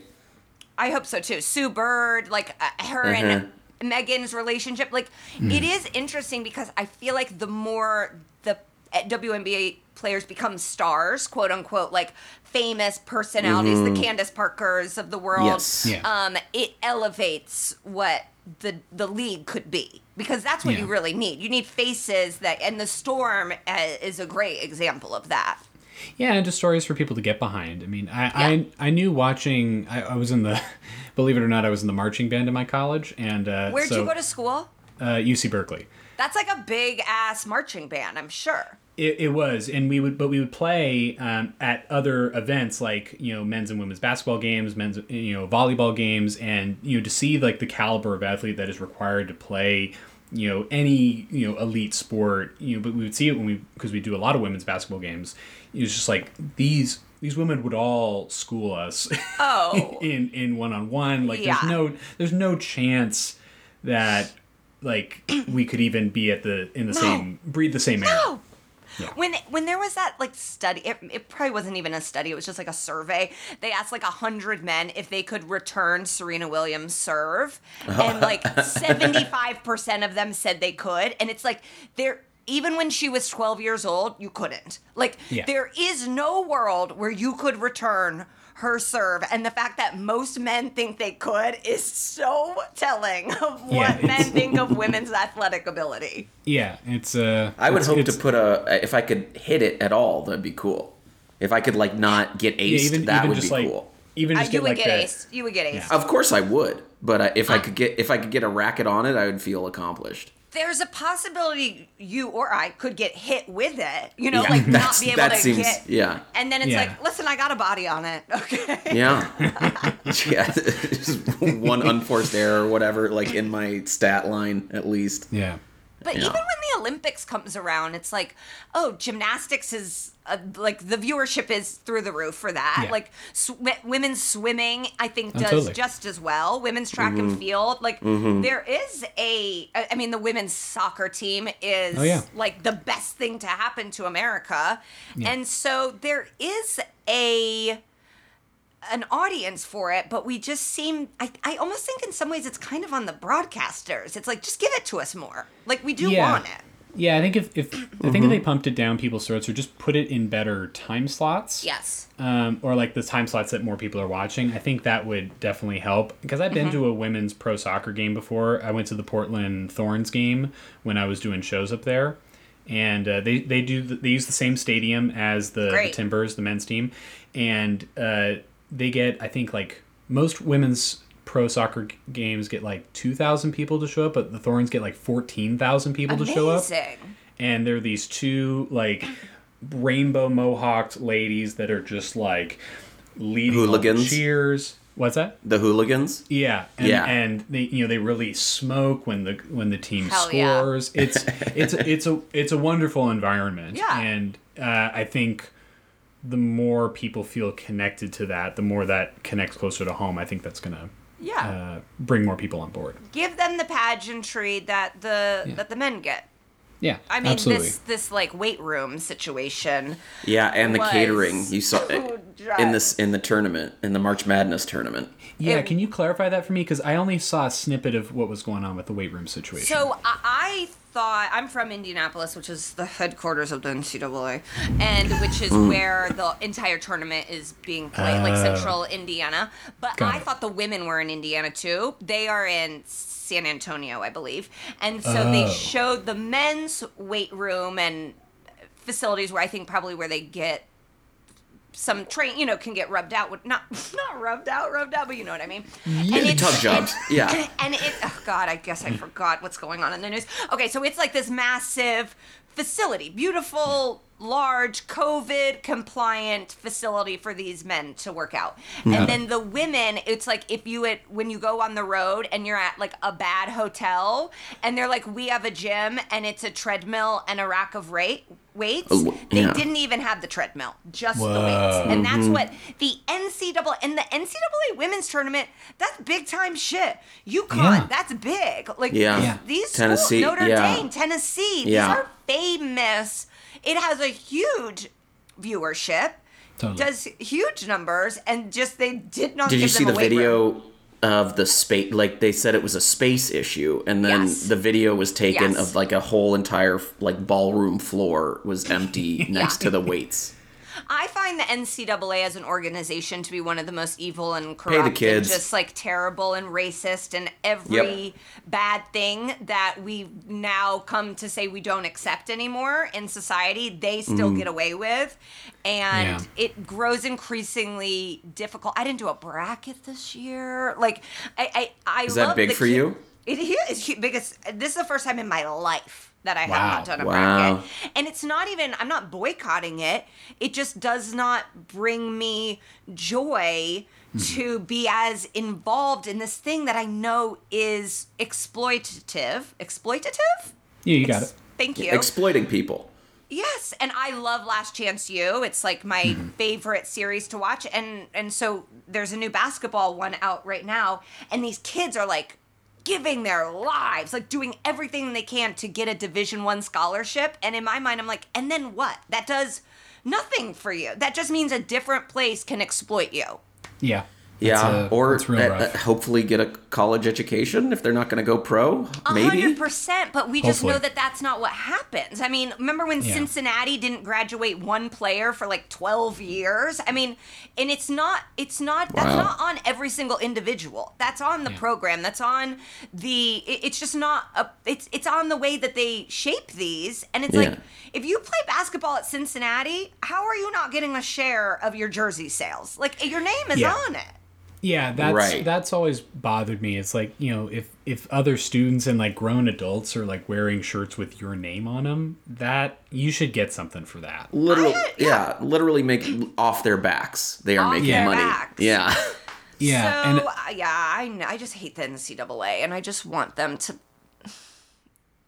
I hope so too. Sue Bird, like uh, her and Megan's relationship, like it is interesting because I feel like the more the WNBA players become stars, quote unquote, like famous personalities, the Candace Parkers of the world, Yes. Yeah. um, it elevates what the the league could be because that's what Yeah. you really need. You need faces that, and the Storm uh, is a great example of that. Yeah, and just stories for people to get behind. I mean, I I, I knew watching. I, I was in the, believe it or not, I was in the marching band in my college, and uh, Where'd so, you go to school? Uh, UC Berkeley. That's like a big ass marching band, I'm sure. It, it was, and we would, but we would play um, at other events like you know men's and women's basketball games, men's you know volleyball games, and you know to see like the caliber of athlete that is required to play you know any you know elite sport. You know, but we would see it when we because we do a lot of women's basketball games. It was just like these these women would all school us Oh. in in one on one. Like Yeah. there's no there's no chance that like we could even be at the in the same breathe the same air. No. When when there was that like study, it, it probably wasn't even a study. It was just like a survey. They asked like a hundred men if they could return Serena Williams' serve, and like seventy five percent of them said they could. And it's like they're even when she was twelve years old, you couldn't. Like Yeah. there is no world where you could return her serve and the fact that most men think they could is so telling of what Yeah, men think of women's athletic ability. Yeah, it's uh. I would hope to put a if I could hit it at all, that'd be cool. If I could like not get aced, yeah, even that even would just be like cool. even Uh, you get would like get the, ace. You would get ace. Of course I would, but I, if I could get if I could get a racket on it, I would feel accomplished. There's a possibility you or I could get hit with it. You know, Yeah, like not be able that to seems- get. yeah. And then it's Yeah. like, listen, I got a body on it. Okay. Yeah, yeah. Just one unforced error or whatever, like in my stat line at least. yeah. But Yeah. even when the Olympics comes around, it's like, oh, gymnastics is uh, like the viewership is through the roof for that. Yeah. Like sw- women's swimming, I think Oh, does totally. just as well. Women's track Mm-hmm. and field, like there is a. I mean, the women's soccer team is Oh, yeah. like the best thing to happen to America, and so there is a an audience for it, but we just seem I, I almost think in some ways it's kind of on the broadcasters. It's like just give it to us more. Like we do Yeah. want it. Yeah, I think if, if I think if they pumped it down people's throats or just put it in better time slots, Yes. um, or like the time slots that more people are watching, I think that would definitely help. Because I've been to a women's pro soccer game before. I went to the Portland Thorns game when I was doing shows up there, and uh, they they do the, they use the same stadium as the, the Timbers, the men's team, and uh, they get I think like most women's pro soccer g- games get like 2000 people to show up but the thorns get like 14,000 people to show up Amazing. and there are these two like rainbow mohawked ladies that are just like leading all the Hooligans? cheers What's that? The hooligans. Yeah, and, Yeah. and they you know they release smoke when the when the team Hell yeah. scores. It's it's it's a it's a wonderful environment. Yeah. and uh, I think the more people feel connected to that, the more that connects closer to home. I think that's gonna Yeah. uh, bring more people on board. Give them the pageantry that the that the men get. Yeah, I mean, absolutely. this this like weight room situation. Yeah, and the catering you saw so in this in the tournament in the March Madness tournament. yeah, it- can you clarify that for me? Because I only saw a snippet of what was going on with the weight room situation. So I, I thought I'm from Indianapolis, which is the headquarters of the NCAA, and which is Mm. where the entire tournament is being played, like Central Indiana. But Oh. I it. thought the women were in Indiana too. They are in San Antonio, I believe, and so they Oh. showed the men's weight room and facilities where I think probably where they get some train, you know, can get rubbed out with not not rubbed out, rubbed out, but you know what I mean. Yeah, and Tough jobs. Yeah. and it oh god i guess i forgot what's going on in the news okay so it's like this massive facility beautiful large covid compliant facility for these men to work out and then the women it's like if you had when you go on the road and you're at like a bad hotel and they're like we have a gym and it's a treadmill and a rack of rate weights Oh, they didn't even have the treadmill just the weights and that's Mm-hmm. what the ncaa and the ncaa women's tournament that's big time shit UConn, Yeah. that's big. Like Yeah. these, Tennessee, schools, Notre yeah. Dame, Tennessee, Yeah. these are famous. It has a huge viewership, Totally. does huge numbers, and just they did not. Did you see them the video? room. Of the space? Like they said, it was a space issue, and then Yes. the video was taken Yes. of like a whole entire like ballroom floor was empty next to the weights. I find the NCAA as an organization to be one of the most evil and corrupt kids. and just like terrible and racist and every bad thing that we now come to say we don't accept anymore in society, they still Mm. get away with. And Yeah. it grows increasingly difficult. I didn't do a bracket this year. Like I I, I Is that love big the for kid- you? It is hu- biggest. This is the first time in my life that I Wow. have not done a Wow. bracket. And it's not even, I'm not boycotting it. It just does not bring me joy to be as involved in this thing that I know is exploitative. Exploitative? yeah, you got it. Thank you. Exploiting people. Yes, and I love Last Chance U. It's like my Mm-hmm. favorite series to watch, and and so there's a new basketball one out right now, and these kids are like giving their lives, like doing everything they can to get a Division One scholarship. And in my mind, I'm like, and then what? That does nothing for you. That just means a different place can exploit you. Yeah. Yeah, That's, uh, or that's real uh, uh, hopefully get a college education if they're not going to go pro. A Maybe. hundred percent, but we just Hopefully. know that that's not what happens. I mean, remember when Yeah. Cincinnati didn't graduate one player for like twelve years? I mean, and it's not, it's not, that's not on every single individual. That's on the Yeah. program. That's on the. it- It's just not a. It's it's on the way that they shape these, and it's Yeah. like if you play basketball at Cincinnati, how are you not getting a share of your jersey sales? Like your name is Yeah. on it. Yeah, that's Right. that's always bothered me. It's like you know, if if other students and like grown adults are like wearing shirts with your name on them, that you should get something for that. literally, I- yeah. literally make off their backs. They are Off making their money. backs. Yeah. Yeah, So and uh, yeah, I kn- I just hate the NCAA, and I just want them to.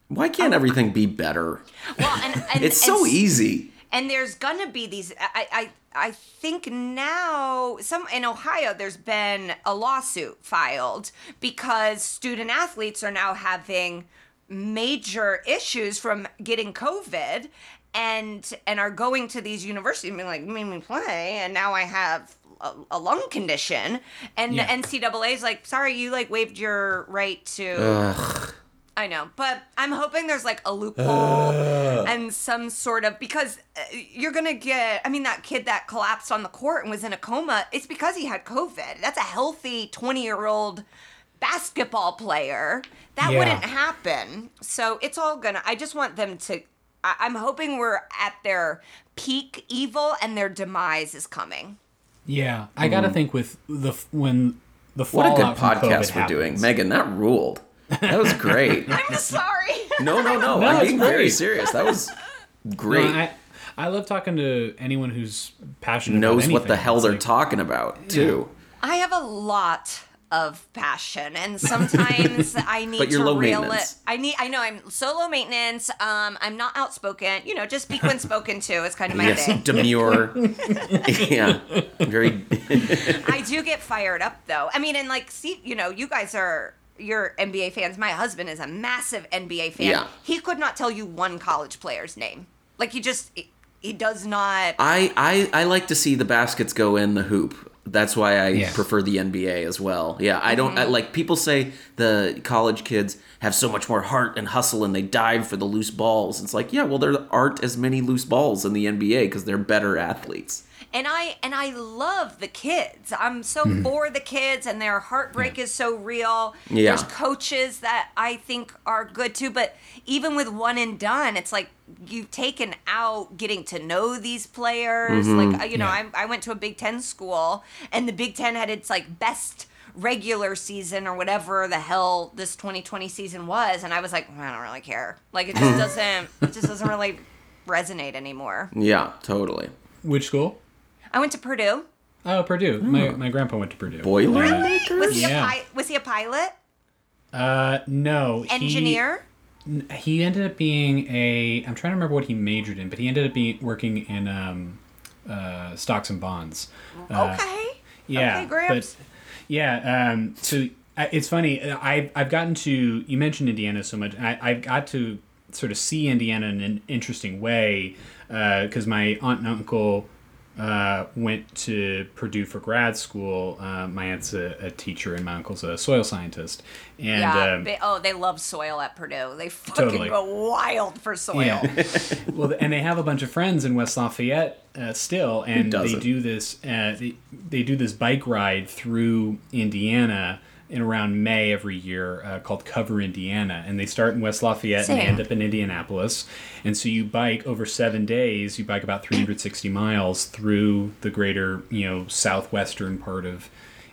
Why can't everything be better? Well, and, and It's and so s- easy. And there's gonna be these. I I I think now some in Ohio there's been a lawsuit filed because student athletes are now having major issues from getting COVID. And, and are going to these universities and being like, made me play, and now I have a, a lung condition, and Yeah. the NCAA is like, sorry, you like waived your right to Ugh. I know, but I'm hoping there's like a loophole and some sort of because uh, you're gonna get. I mean, that kid that collapsed on the court and was in a coma. It's because he had COVID. That's a healthy 20 year old basketball player. That Yeah. wouldn't happen. So it's all gonna. I just want them to. I, I'm hoping we're at their peak evil and their demise is coming. yeah, I gotta think with the when the. What a good podcast we're doing. Megan, that ruled. That was great. I'm sorry. no, no, no. No, I'm it's being very serious. That was No, great. I I love talking to anyone who's passionate. Knows about what the hell It's they're like- talking about, too. I have a lot of passion and sometimes I need But you're to low reel it. I need I know I'm so low maintenance. Um I'm not outspoken. You know, just speak when spoken to is kind of my Yes, thing. demure. yeah, very. I do get fired up though. I mean, and like, see, you know, you guys are you're NBA fans. My husband is a massive NBA fan. Yeah. He could not tell you one college player's name. Like he just he, he does not. I, I I like to see the baskets go in the hoop. That's why I Yeah. prefer the NBA as well. Yeah, I don't I, mm-hmm. like people say the college kids have so much more heart and hustle and they dive for the loose balls. It's like, yeah, well there aren't as many loose balls in the NBA because they're better athletes. And I and I love the kids. I'm so Mm-hmm. for the kids, and their heartbreak is so real. Yeah. There's coaches that I think are good too, but even with one and done, it's like you've taken out getting to know these players. Mm-hmm. Like uh, you know, Yeah. I I went to a Big Ten school, and the Big Ten had its like best regular season or whatever the hell this 2020 season was and i was like i don't really care like it just doesn't it just doesn't really resonate anymore Yeah, totally. Which school? I went to purdue Oh, Purdue. My my grandpa went to Purdue. Boilermakers? Was he, Yeah. a pi- was he a pilot? Uh, no. he- Engineer? He, ended up being a. I'm trying to remember what he majored in, but he ended up being working in um, uh, stocks and bonds. Uh, okay. Yeah, Okay, Gramps. but yeah. Um, so I, it's funny. I I've gotten to you mentioned Indiana so much. I I've got to sort of see Indiana in an interesting way because my aunt and uncle uh, went to Purdue for grad school. Uh, my aunt's a, a teacher and my uncle's a soil scientist. And yeah. um, they, oh, they love soil at Purdue. They fucking Totally. go wild for soil. Yeah. well, and they have a bunch of friends in West Lafayette uh, still, and they do this. Uh, they, they do this bike ride through Indiana in around May every year uh, called Cover Indiana, and they start in West Lafayette and end up in Indianapolis. And so you bike over seven days. You bike about 360 miles through the greater, you know, southwestern part of.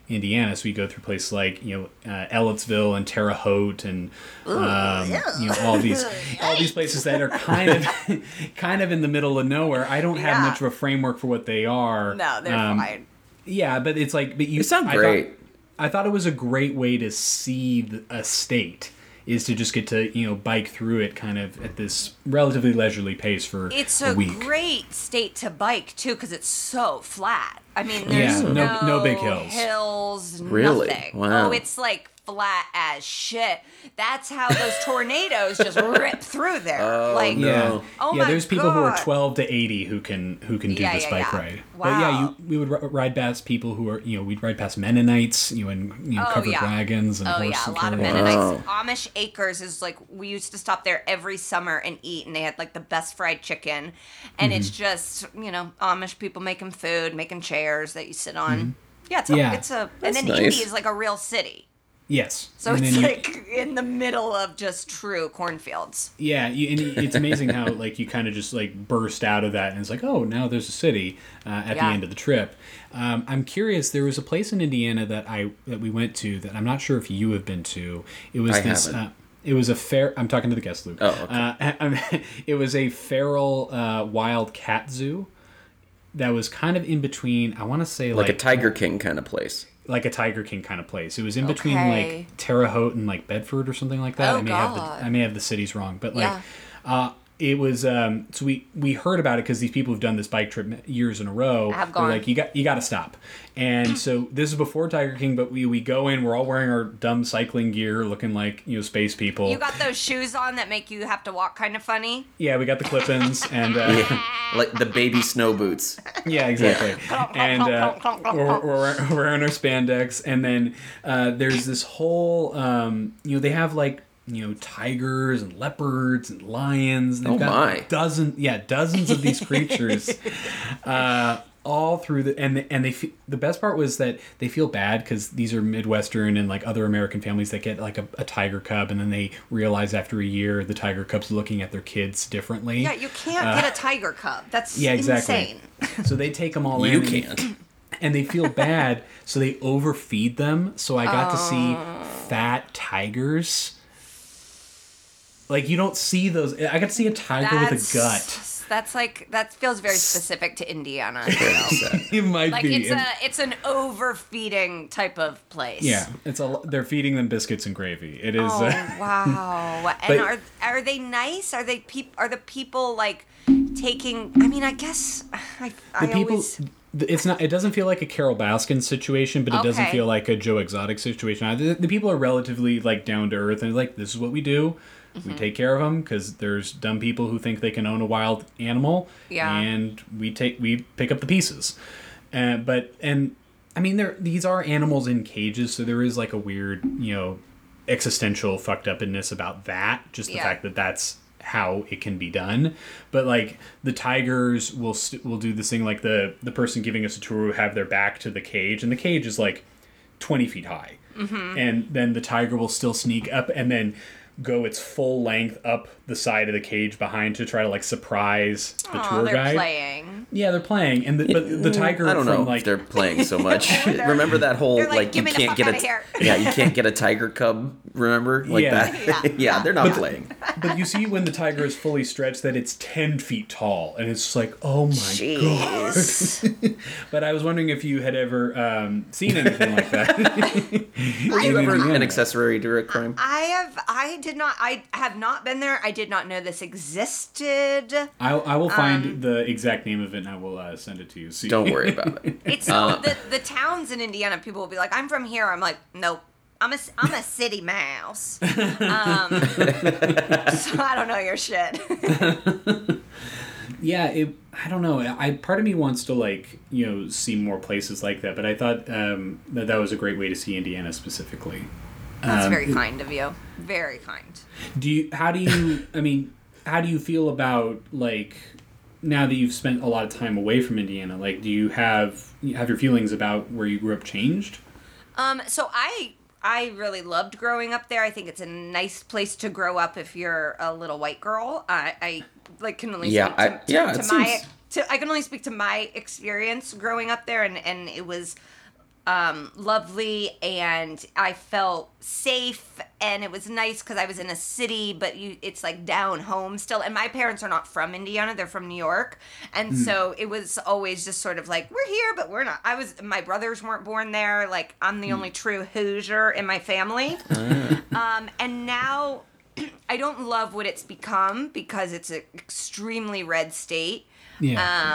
Indiana, so you go through places like you know uh, Ellettsville and Terre Haute and um, you know all these all these places that are kind of kind of in the middle of nowhere. I don't have Yeah. much of a framework for what they are. No, they're Um, fine. Yeah, but it's like but you You sound I thought- great. I thought it was a great way to see the, a state is to just get to you know bike through it kind of at this relatively leisurely pace for It's a, a, week. great state to bike too because it's so flat. I mean, Yeah, there's no- no, no big hills. hills, Really? nothing. Wow. Oh, it's like flat as shit. That's how those tornadoes just rip through there. Oh, like, no. Yeah, Oh yeah. my There's people who are 12 to 80 who can who can do Yeah, this yeah, bike yeah. ride. But yeah, you, we would ri- ride past people who are you know we'd ride past Mennonites, you know, and you know Oh, covered yeah. wagons and Oh horse yeah, a and lot of. Mennonites. Wow. Amish Acres is like we used to stop there every summer and eat, and they had like the best fried chicken, and it's Mm-hmm. just you know Amish people making food, making chairs that you sit on. Yeah, it's a, Mm-hmm. Yeah. it's a, and then nice. Indy is like a real city, Yes. so And it's then you- like in the middle of just true cornfields. Yeah, you, and it's amazing how like you kind of just like burst out of that, and it's like, oh, now there's a city uh, at Yeah. the end of the trip. Um, I'm curious. There was a place in Indiana that I that we went to that I'm not sure if you have been to. It was I this. haven't. Uh, it was a fair. I'm talking to the guest, Luke. Oh, okay. Uh, it was a feral uh, wild cat zoo that was kind of in between. I want to say Like like a Tiger King kind of place. Like a Tiger King kind of place. It was in between Okay. like Terre Haute and like Bedford or something like that. Oh, I may have the I may have the cities wrong, but like Yeah. uh it was um so we we heard about it because these people who've done this bike trip years in a row Have gone. like you got you got to stop and so this is before tiger king but we we go in we're all wearing our dumb cycling gear looking like you know space people You got those shoes on that make you have to walk kind of funny. yeah we got the clip-ins and uh, Yeah, like the baby snow boots. Yeah, exactly. and uh, we're, we're, we're wearing our spandex, and then uh, there's this whole, um, you know, they have like you know tigers and leopards and lions. They've Oh, got my. dozen, yeah, dozens of these creatures. uh, all through the and and they fe- the best part was that they feel bad because these are midwestern and like other American families that get like a, a tiger cub and then they realize after a year the tiger cub's looking at their kids differently. Yeah, you can't get a tiger cub. That's Uh, Yeah, exactly. insane. So they take them all You in. and they- can't. and they feel bad, so they overfeed them. So I got to see Oh. fat tigers. Like you don't see those. I got to see a tiger with a gut. That's like that feels very specific to Indiana. Very upset. It might Like be. it's and- a it's an overfeeding type of place. yeah, it's a. They're feeding them biscuits and gravy. It is. Oh uh, wow! And But- are are they nice? Are they peop? Are the people like taking? I mean, I guess I, I the people. always. It's not. It doesn't feel like a Carole Baskin situation, but it doesn't feel like a Joe Exotic situation. either. The, the people are relatively like down to earth and like this is what we do. Mm-hmm. We take care of them because there's dumb people who think they can own a wild animal, Yeah. and we take we pick up the pieces. Uh, but and I mean, there these are animals in cages, so there is like a weird, you know, existential fucked upness about that. Just the Yeah. fact that that's how it can be done. But like the tigers will st- will do this thing like the the person giving us a tour will have their back to the cage, and the cage is like twenty feet high, Mm-hmm. and then the tiger will still sneak up and then go its full length up the side of the cage behind to try to like surprise the Oh, tour they're guide. playing. Yeah, they're playing, and the, but the mm, tiger I don't from know like if they're playing so much. remember that whole like, like, you can't get outta a yeah you can't get a tiger cub. Remember like Yeah. that? Yeah. yeah, they're not playing. But you see when the tiger is fully stretched that it's 10 feet tall. And it's like, oh my god. But I was wondering if you had ever um, seen anything like that. Were you ever Indiana. an accessory to a crime? I have. I did not. I have not been there. I did not know this existed. I, I will find Um, the exact name of it and I will uh, send it to you. So Don't worry about it. It's so the the towns in Indiana. People will be like, "I'm from here." I'm like, "Nope." I'm a, I'm a city mouse. Um, so I don't know your shit. Yeah, it, I don't know. I part of me wants to like you know see more places like that, but I thought um, that that was a great way to see Indiana specifically. That's Um, very kind of you. Very kind. Do you? How do you? I mean, how do you feel about like now that you've spent a lot of time away from Indiana? Like, do you have have your feelings about where you grew up changed? Um, so I I really loved growing up there. I think it's a nice place to grow up if you're a little white girl. I, I like can only Yeah, speak to, I- to, yeah, to my seems- to I can only speak to my experience growing up there, and and it was um, lovely, and I felt safe, and it was nice because I was in a city, but you it's like down home still. And my parents are not from Indiana; they're from New York, and so it was always just sort of like we're here, but we're not. I was my brothers weren't born there. Like I'm the only true Hoosier in my family, um, and now. I don't love what it's become because it's an extremely red state.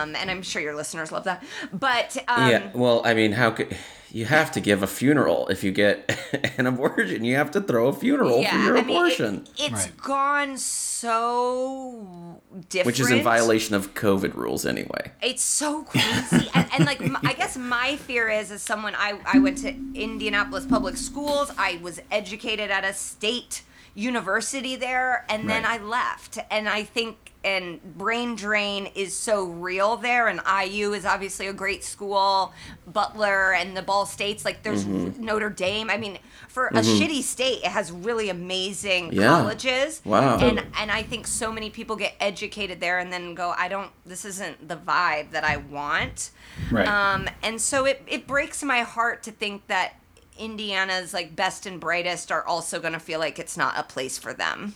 Um, and I'm sure your listeners love that. But um, yeah. Well, I mean, how could you have to give a funeral if you get an abortion? You have to throw a funeral for your I mean, it- abortion, it's Right. gone so different. which is in violation of COVID rules anyway. It's so crazy, and, and like I guess my fear is, as someone I I went to Indianapolis public schools. I was educated at a state university there, and then Right. I left. And I think and brain drain is so real there, and IU is obviously a great school. Butler and the Ball States, like there's Mm-hmm. Notre Dame. I mean, for a shitty state, it has really amazing Yeah. colleges. Wow. And and I think so many people get educated there and then go, I don't. This isn't the vibe that I want. Right. Um, and so it it breaks my heart to think that Indiana's like best and brightest are also going to feel like it's not a place for them.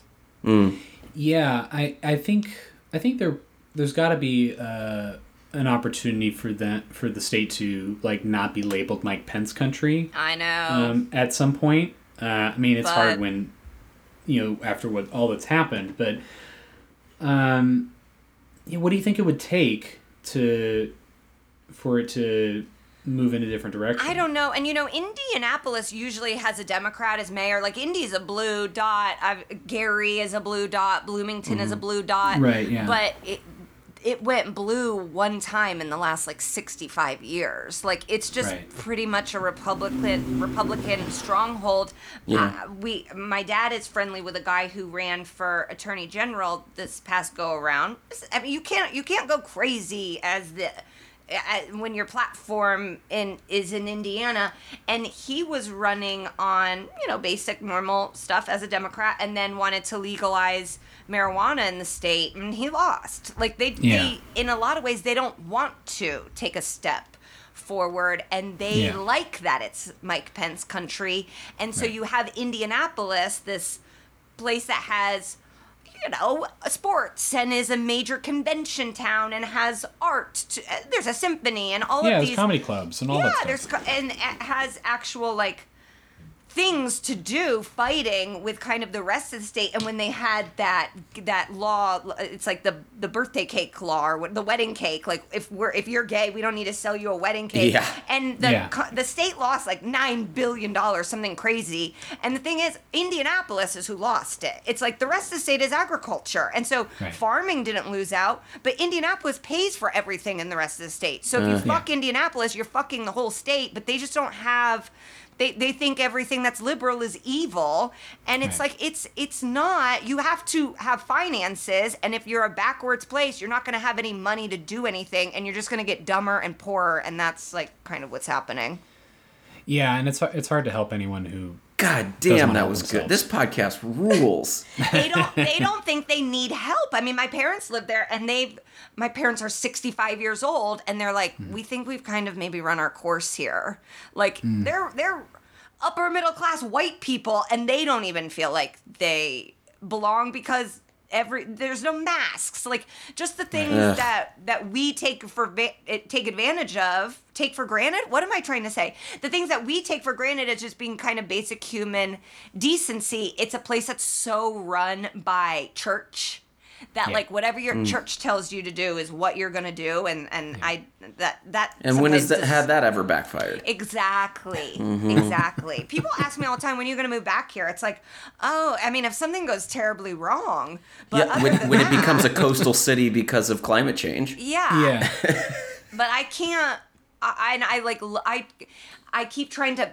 Yeah, I, I think I think there there's got to be uh, an opportunity for that for the state to like not be labeled Mike Pence country I know. um, at some point. Uh, I mean, it's hard when you know after what all that's happened, but um, yeah, what do you think it would take to for it to move in a different direction? I don't know. And you know, Indianapolis usually has a Democrat as mayor. Like Indy's a blue dot. I've, Gary is a blue dot. Bloomington is a blue dot. Mm-hmm. Right, yeah. But it it went blue one time in the last like 65 years. Like it's just Right. pretty much a Republican Republican stronghold. Yeah. Uh, we my dad is friendly with a guy who ran for attorney general this past go around. I mean, you can't you can't go crazy as the when your platform in is in Indiana, and he was running on you know basic normal stuff as a Democrat, and then wanted to legalize marijuana in the state, and he lost. Like they, Yeah. they in a lot of ways, they don't want to take a step forward, and they Yeah. like that it's Mike Pence country, and so Right. you have Indianapolis, this place that has you know, sports and is a major convention town and has art. To, uh, there's a symphony and all Yeah, of there's these. comedy clubs and all yeah, that Yeah, there's co- and it has actual like things to do fighting with kind of the rest of the state. And when they had that that law it's like the the birthday cake law or the wedding cake like if we're if you're gay we don't need to sell you a wedding cake. Yeah. and the Yeah. co- the state lost like 9 billion dollars something crazy. And the thing is Indianapolis is who lost it. It's like the rest of the state is agriculture. And so Right. farming didn't lose out but Indianapolis pays for everything in the rest of the state. So if you uh, fuck Indianapolis you're fucking the whole state but they just don't have they, they think everything that's liberal is evil. And it's Right. like it's it's not you have to have finances. And if you're a backwards place you're not going to have any money to do anything. And you're just going to get dumber and poorer. And that's like kind of what's happening. Yeah, and it's it's hard to help anyone who God damn, that help was good. This podcast rules. they don't they don't think they need help. I mean my parents live there and they've my parents are 65 years old and they're like hmm. we think we've kind of maybe run our course here. Like hmm. they're they're upper middle class white people and they don't even feel like they belong because every there's no masks. Like just the things Ugh. that that we take for eh, take advantage of take for granted. What am i trying to say? The things that we take for granted as just being kind of basic human decency. It's a place that's so run by church that Yeah. like whatever your Mm. church tells you to do is what you're gonna do and and i that that And when has that just- had that ever backfired? Exactly. Mm-hmm. Exactly. People ask me all the time when you're going to move back here. It's like, oh, I mean, if something goes terribly wrong, but Yeah, other when, than when it becomes a coastal city because of climate change. yeah, yeah but I can't. I, I, and I like I I keep trying to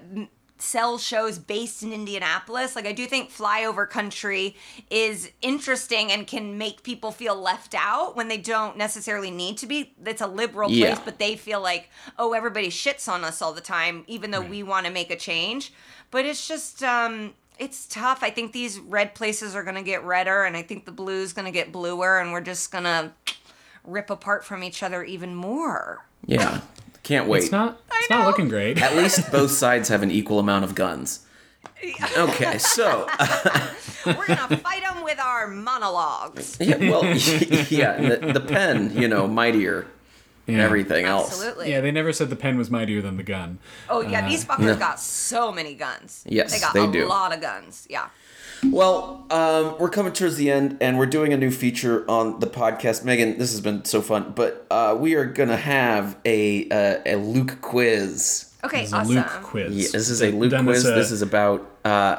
sell shows based in Indianapolis. Like I do think flyover country is interesting and can make people feel left out when they don't necessarily need to be. It's a liberal Yeah. place, but they feel like, oh, everybody shits on us all the time, even though we want to make a change. But it's just um it's tough. I think these red places are gonna get redder and I think the blue's gonna get bluer and we're just gonna rip apart from each other even more. Yeah. Can't wait. it's not it's I not looking great At least both sides have an equal amount of guns. Okay, so uh, We're gonna fight them with our monologues. yeah, well, yeah, the, the pen, you know, mightier than Yeah. everything else. Absolutely. yeah they never said the pen was mightier than the gun oh yeah, these uh, fuckers no. got so many guns. Yes, they got they a do. lot of guns. Yeah. Well, um, we're coming towards the end, and we're doing a new feature on the podcast. Megan, this has been so fun, but uh, we are gonna have a uh, a Luke quiz. Okay, It's a awesome. Luke quiz Yeah, this is a Luke Done quiz. uh, This is about. Uh,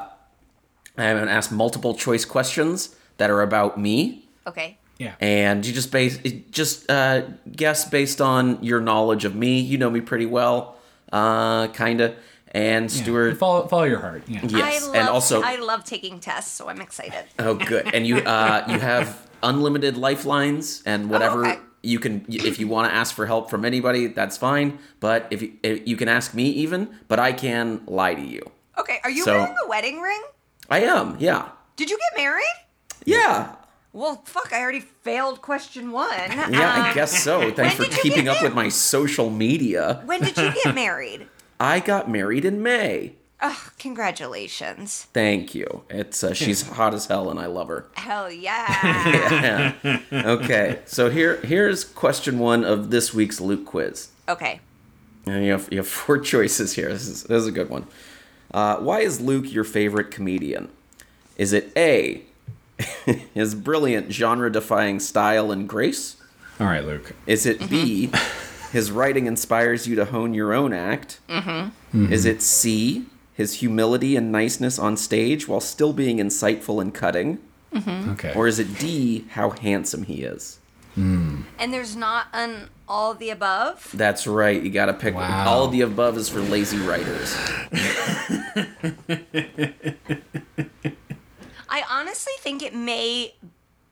I'm gonna ask multiple choice questions that are about me, Okay. yeah and you just base just uh, guess based on your knowledge of me. You know me pretty well, uh, kinda. And Yeah. Stuart, follow follow your heart yeah yes, love, and also I love taking tests, so I'm excited. Oh, good. And you uh, you have unlimited lifelines and whatever okay. you can. If you want to ask for help from anybody, that's fine. But if you, if you can ask me even, but I can lie to you. Okay, are you So- wearing a wedding ring? I am. Yeah. Did you get married? Yeah. Well, fuck, I already failed question one. Yeah, I Um, guess so. Thanks for when did you keeping up with my social media. When did you get married? I got married in May. Oh, congratulations. Thank you. It's uh, she's hot as hell, and I love her. Hell yeah. Yeah. okay. So here here's question one of this week's Luke quiz. okay. And you have, you have four choices here. This is, this is a good one. Uh, why is Luke your favorite comedian? Is it A, his brilliant genre defying style and grace? all right luke Is it B, his writing inspires you to hone your own act? Mm-hmm. Is it C, his humility and niceness on stage while still being insightful and cutting? okay Or is it D, how handsome he is? And there's not an all the above? That's right. You got to pick. Wow. All of the above is for lazy writers. I honestly think it may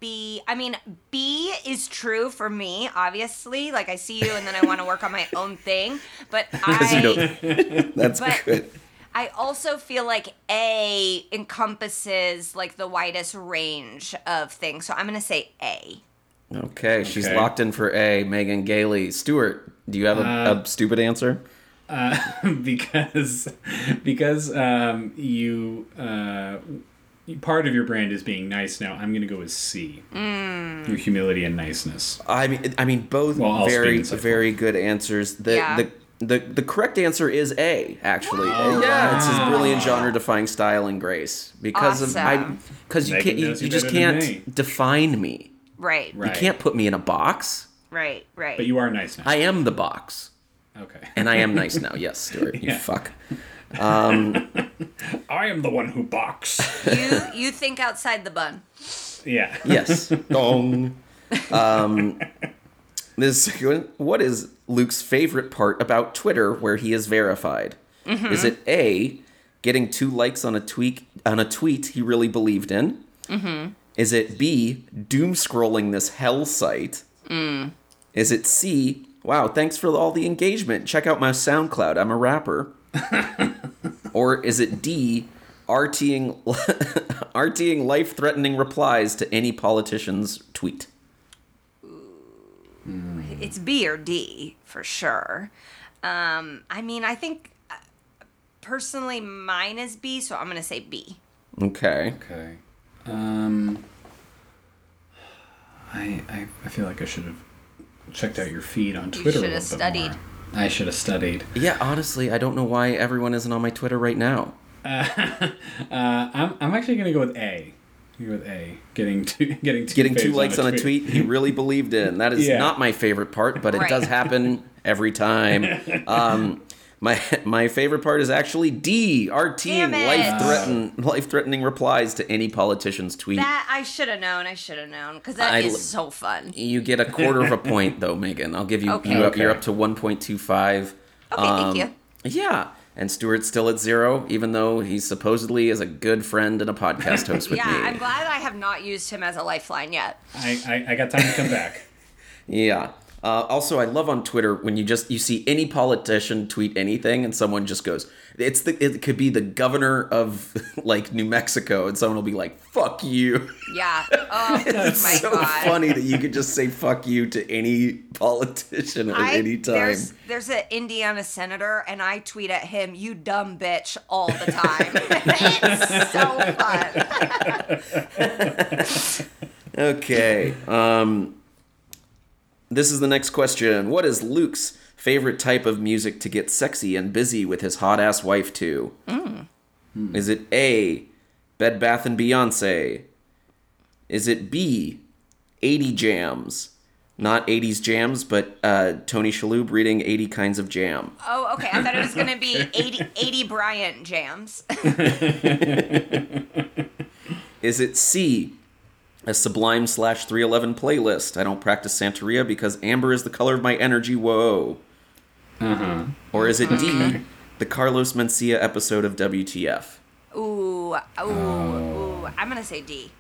be I mean, B is true for me, obviously. Like I see you and then I want to work on my own thing. But Because you I don't. That's But- good. I also feel like A encompasses like the widest range of things. So I'm gonna say A. Okay, she's Okay. locked in for A. Megan Gailey. Stuart, do you have a, Uh, a stupid answer? because because um, you uh, part of your brand is being nice. Now I'm going to go with C. Mm. Your humility and niceness. I mean, I mean, both Well, very, very good answers. The, Yeah. the the the correct answer is A. Actually, yeah, it's his brilliant genre-defying style and grace because of I because you can't you, you you just can't me. define me. Right. Right. You can't put me in a box. Right. Right. But you are nice now. I am the box, okay. and I am nice now. Yes, Stuart, you Yeah. fuck. Um, I am the one who box. you you think outside the bun. yeah. Yes. Dong. Um, this what is Luke's favorite part about Twitter where he is verified? Mm-hmm. Is it A, getting two likes on a tweet on a tweet he really believed in? Mm-hmm. Is it B, doom scrolling this hell site? Mm. Is it C, wow, thanks for all the engagement. Check out my SoundCloud. I'm a rapper. Or is it D, RTing RTing life-threatening replies to any politician's tweet? It's B or D for sure. Um, I mean, I think uh, personally mine is B, so I'm gonna say B. Okay. Okay. Um. I, I I feel like I should have checked out your feed on Twitter. a should little have bit studied. more. I should have studied. Yeah, honestly, I don't know why everyone isn't on my Twitter right now. Uh, I'm, I'm actually gonna go with A. Go with A. Getting two getting two Getting two likes on a tweet he really believed in. That is Yeah. not my favorite part, but it Right. does happen every time. Um, my my favorite part is actually D, RTing Damn it. life threaten life threatening replies to any politician's tweet. That I should have known. I should have known because that I is so fun. You get a quarter of a point though, Megan. I'll give you Okay. you up, you're Okay. up to one point two five. Okay, thank um, you. Yeah. And Stuart's still at zero, even though he supposedly is a good friend and a podcast host with Yeah, me. I'm glad I have not used him as a lifeline yet. I, I I got time to come back. Yeah. Uh, also, I love on Twitter when you just you see any politician tweet anything and someone just goes, "It's the it could be the governor of like New Mexico," and someone will be like, "Fuck you." Yeah. Oh It's my so god. funny that you could just say "fuck you" to any politician at I, any time. There's there's an Indiana senator, and I tweet at him, "You dumb bitch," all the time. it's so fun. Okay. Um, this is the next question. What is Luke's favorite type of music to get sexy and busy with his hot ass wife to? Is it A, Bed Bath and Beyonce? Is it B, 80 jams? Not 80s jams, but uh, Tony Shalhoub reading 80 kinds of jam. Oh, okay. I thought it was gonna be 80, 80 Bryant jams. Is it C, a Sublime slash 311 playlist? I don't practice Santeria because amber is the color of my energy. Whoa. Uh-huh. Or is it D, the Carlos Mencia episode of WTF? Ooh, ooh, ooh. I'm gonna say D.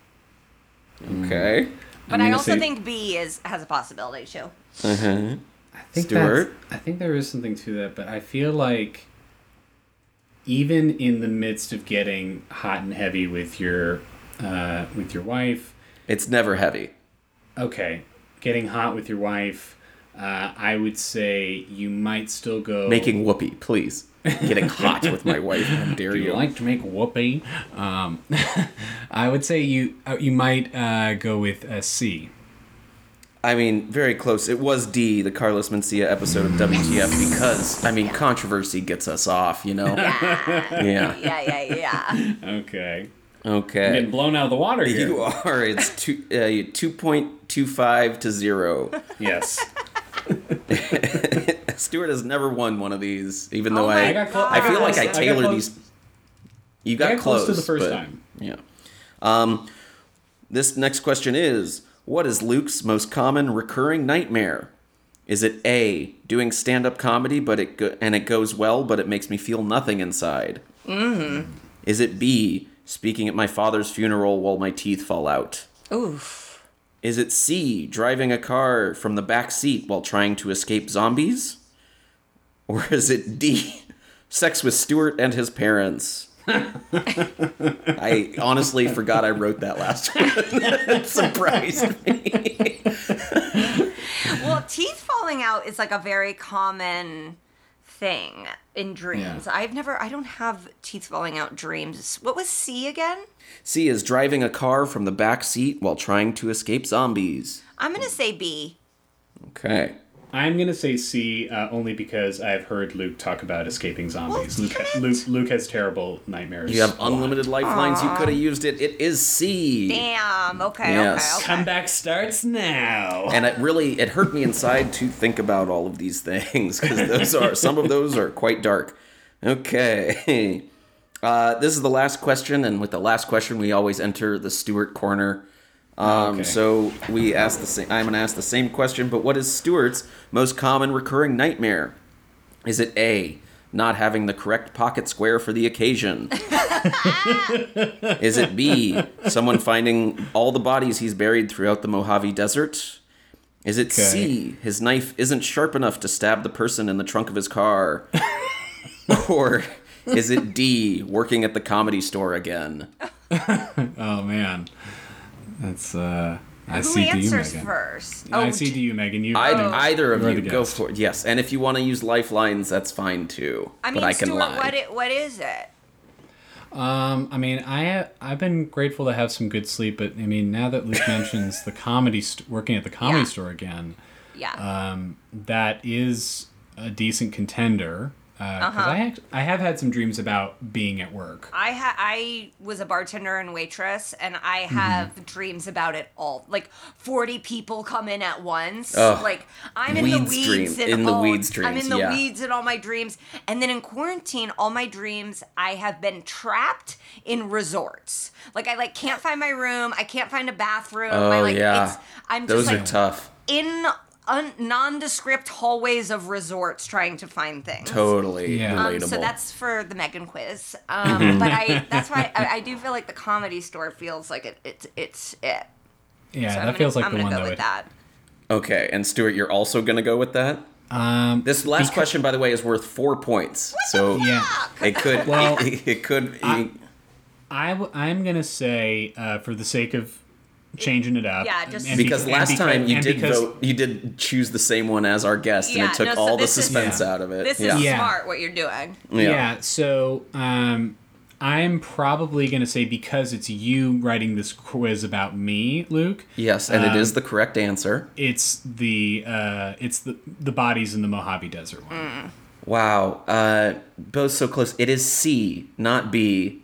Okay. But I'm I also say- think B is has a possibility too. Uh-huh. I think Stuart? I think there is something to that, but I feel like even in the midst of getting hot and heavy with your uh, with your wife, It's never heavy. okay, getting hot with your wife, uh, I would say you might still go Making whoopee, please. Getting hot with my wife. How dare Do you you? like to make whoopee? Um, I would say you uh, you might uh, go with a C. I mean, very close. It was D, the Carlos Mencia episode of WTF, because, I mean, controversy gets us off, you know? Yeah, Yeah. yeah, yeah, yeah. Okay, Okay. getting blown out of the water here. You are. It's two uh, two point two five to zero. Yes, Stuart has never won one of these, even though Oh I I got. I feel like I got tailored close. these. You got, I got close, close to the first but- time. Yeah. Um, this next question is: What is Luke's most common recurring nightmare? Is it A, doing stand-up comedy, but it go- and it goes well, but it makes me feel nothing inside? Mm-hmm. Is it B, speaking at my father's funeral while my teeth fall out? Oof. Is it C, driving a car from the back seat while trying to escape zombies? Or is it D, sex with Stuart and his parents? I honestly forgot I wrote that last one. it surprised me. Well, teeth falling out is like a very common thing in dreams. I've never. I don't have teeth falling out dreams. What was C again? C is driving a car from the back seat while trying to escape zombies. I'm gonna say B. Okay. I'm gonna say C uh, only because I've heard Luke talk about escaping zombies. Luke, damn. Luke, Luke has terrible nightmares. You have unlimited lifelines. You could have used it. It is C. Damn. Okay. Yes. Okay. Okay. Comeback starts now. And it really it hurt me inside to think about all of these things because those are some of those are quite dark. Okay. Uh, this is the last question, and with the last question, we always enter the Stuart corner. Um, Okay. So we ask the same. I'm gonna ask the same question, but what is Stuart's most common recurring nightmare? Is it A, not having the correct pocket square for the occasion? is it B, someone finding all the bodies he's buried throughout the Mojave Desert? Is it C, his knife isn't sharp enough to stab the person in the trunk of his car? or is it D, working at the comedy store again? Oh man, that's uh. I Who see to you, answers Megan. first? I Oh, see to you, Megan. You. I, uh, either of you're you the go for it. Yes, and if you want to use lifelines, that's fine too. I mean, but I can Stuart, lie. what it, what is it? Um, I mean, I I've been grateful to have some good sleep, but I mean, now that Luke mentions the comedy, st- working at the comedy Yeah. store again, Yeah. um, that is a decent contender. Because Uh-huh. I act- I have had some dreams about being at work. I ha- I was a bartender and waitress, and I Mm-hmm. have dreams about it all. Like forty people come in at once. Ugh. Like I'm in the Weeds weeds dream- in, in the all, weeds I'm in the yeah. weeds in all my dreams, and then in quarantine, all my dreams I have been trapped in resorts. Like I like can't find my room. I can't find a bathroom. I, Oh like, yeah, It's, I'm just those like are tough. in un- nondescript hallways of resorts trying to find things. Totally Yeah. relatable. Um, so that's for the Megan quiz. Um, but I that's why I, I do feel like the comedy store feels like it, it's it's it. Yeah, So that gonna, feels like I'm the one go that with would. that. okay. And Stuart, you're also gonna go with that. Um, This last question, by the way, is worth four points. so yeah, it could. Well, it, it could. I w- I'm gonna say uh, for the sake of changing it up. Yeah, just- and because beca- last and time you did because- vote, you did choose the same one as our guest, Yeah, and it took no, so all the this is- suspense Yeah. out of it. This yeah. is Yeah. smart what you're doing. Yeah. so um, I'm probably gonna say because it's you writing this quiz about me, Luke. Yes, and it Um, is the correct answer. It's the uh, it's the the bodies in the Mojave Desert one. Wow. Uh, both so close. It is C, not B.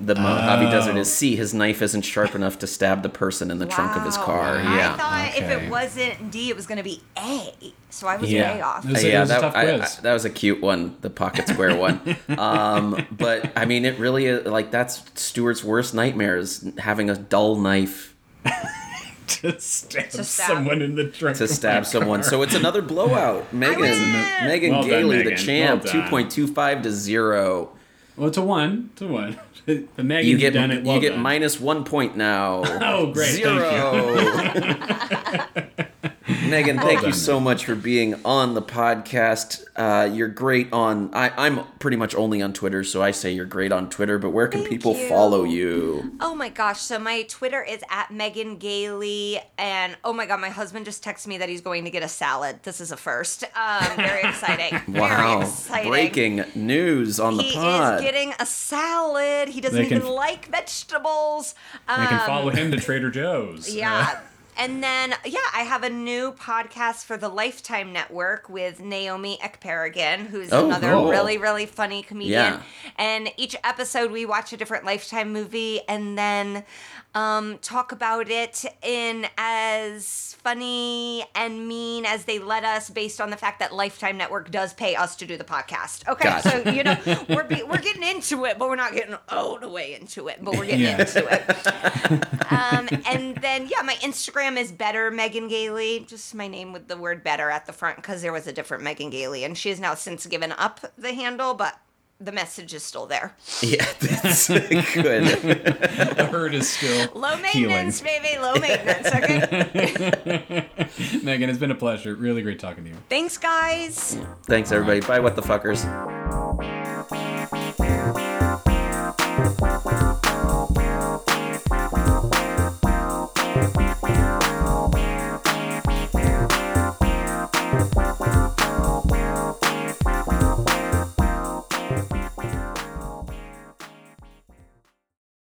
The Mojave Oh. Desert is C. His knife isn't sharp enough to stab the person in the trunk of his Wow. Yeah. I Yeah. thought if it wasn't D, it was going to be A. So I was Yeah. way off. Was- yeah, that, I- I- that was a cute one, the pocket square one. Um, but I mean, it really is like that's Stuart's worst nightmare is having a dull knife to stab, To stab. someone in the trunk to stab my someone. car. So it's another blowout. Megan! Megan Well done, Gailey, the champ, Well two done. point two five to zero. Well to one to one. the Megan You get done it. Well you get minus one point now. Oh, great, thank Zero. Megan, thank you so much for being on the podcast. Uh, you're great on. I, I'm pretty much only on Twitter, so I say you're great on Twitter. But where can Thank people you. follow you? Oh my gosh. So my Twitter is at Megan Gailey. And oh my God, my husband just texted me that he's going to get a salad. This is a first. Um, very exciting. Wow, Very exciting. breaking news on the pod. He pod. is getting a salad. He doesn't They can even f- like vegetables. Um, They can follow him to Trader Joe's. Yeah. And then, yeah, I have a new podcast for the Lifetime Network with Naomi Ekperigin, who's Oh, another cool. really, really funny comedian. Yeah. And each episode, we watch a different Lifetime movie and then um, talk about it in as funny and mean as they let us, based on the fact that Lifetime Network does pay us to do the podcast. Okay, Gotcha. so you know we're be, we're getting into it, but we're not getting all the way into it, but we're getting Yeah. into it. Um, and then yeah, my Instagram is better Megan Gailey, just my name with the word better at the front because there was a different Megan Gailey, and she has now since given up the handle, but the message is still there. Yeah, that's good. the hurt is still low maintenance, healing. baby. Low maintenance. Okay. Megan, it's been a pleasure. Really great talking to you. Thanks, guys. Thanks, everybody. Bye, what the fuckers.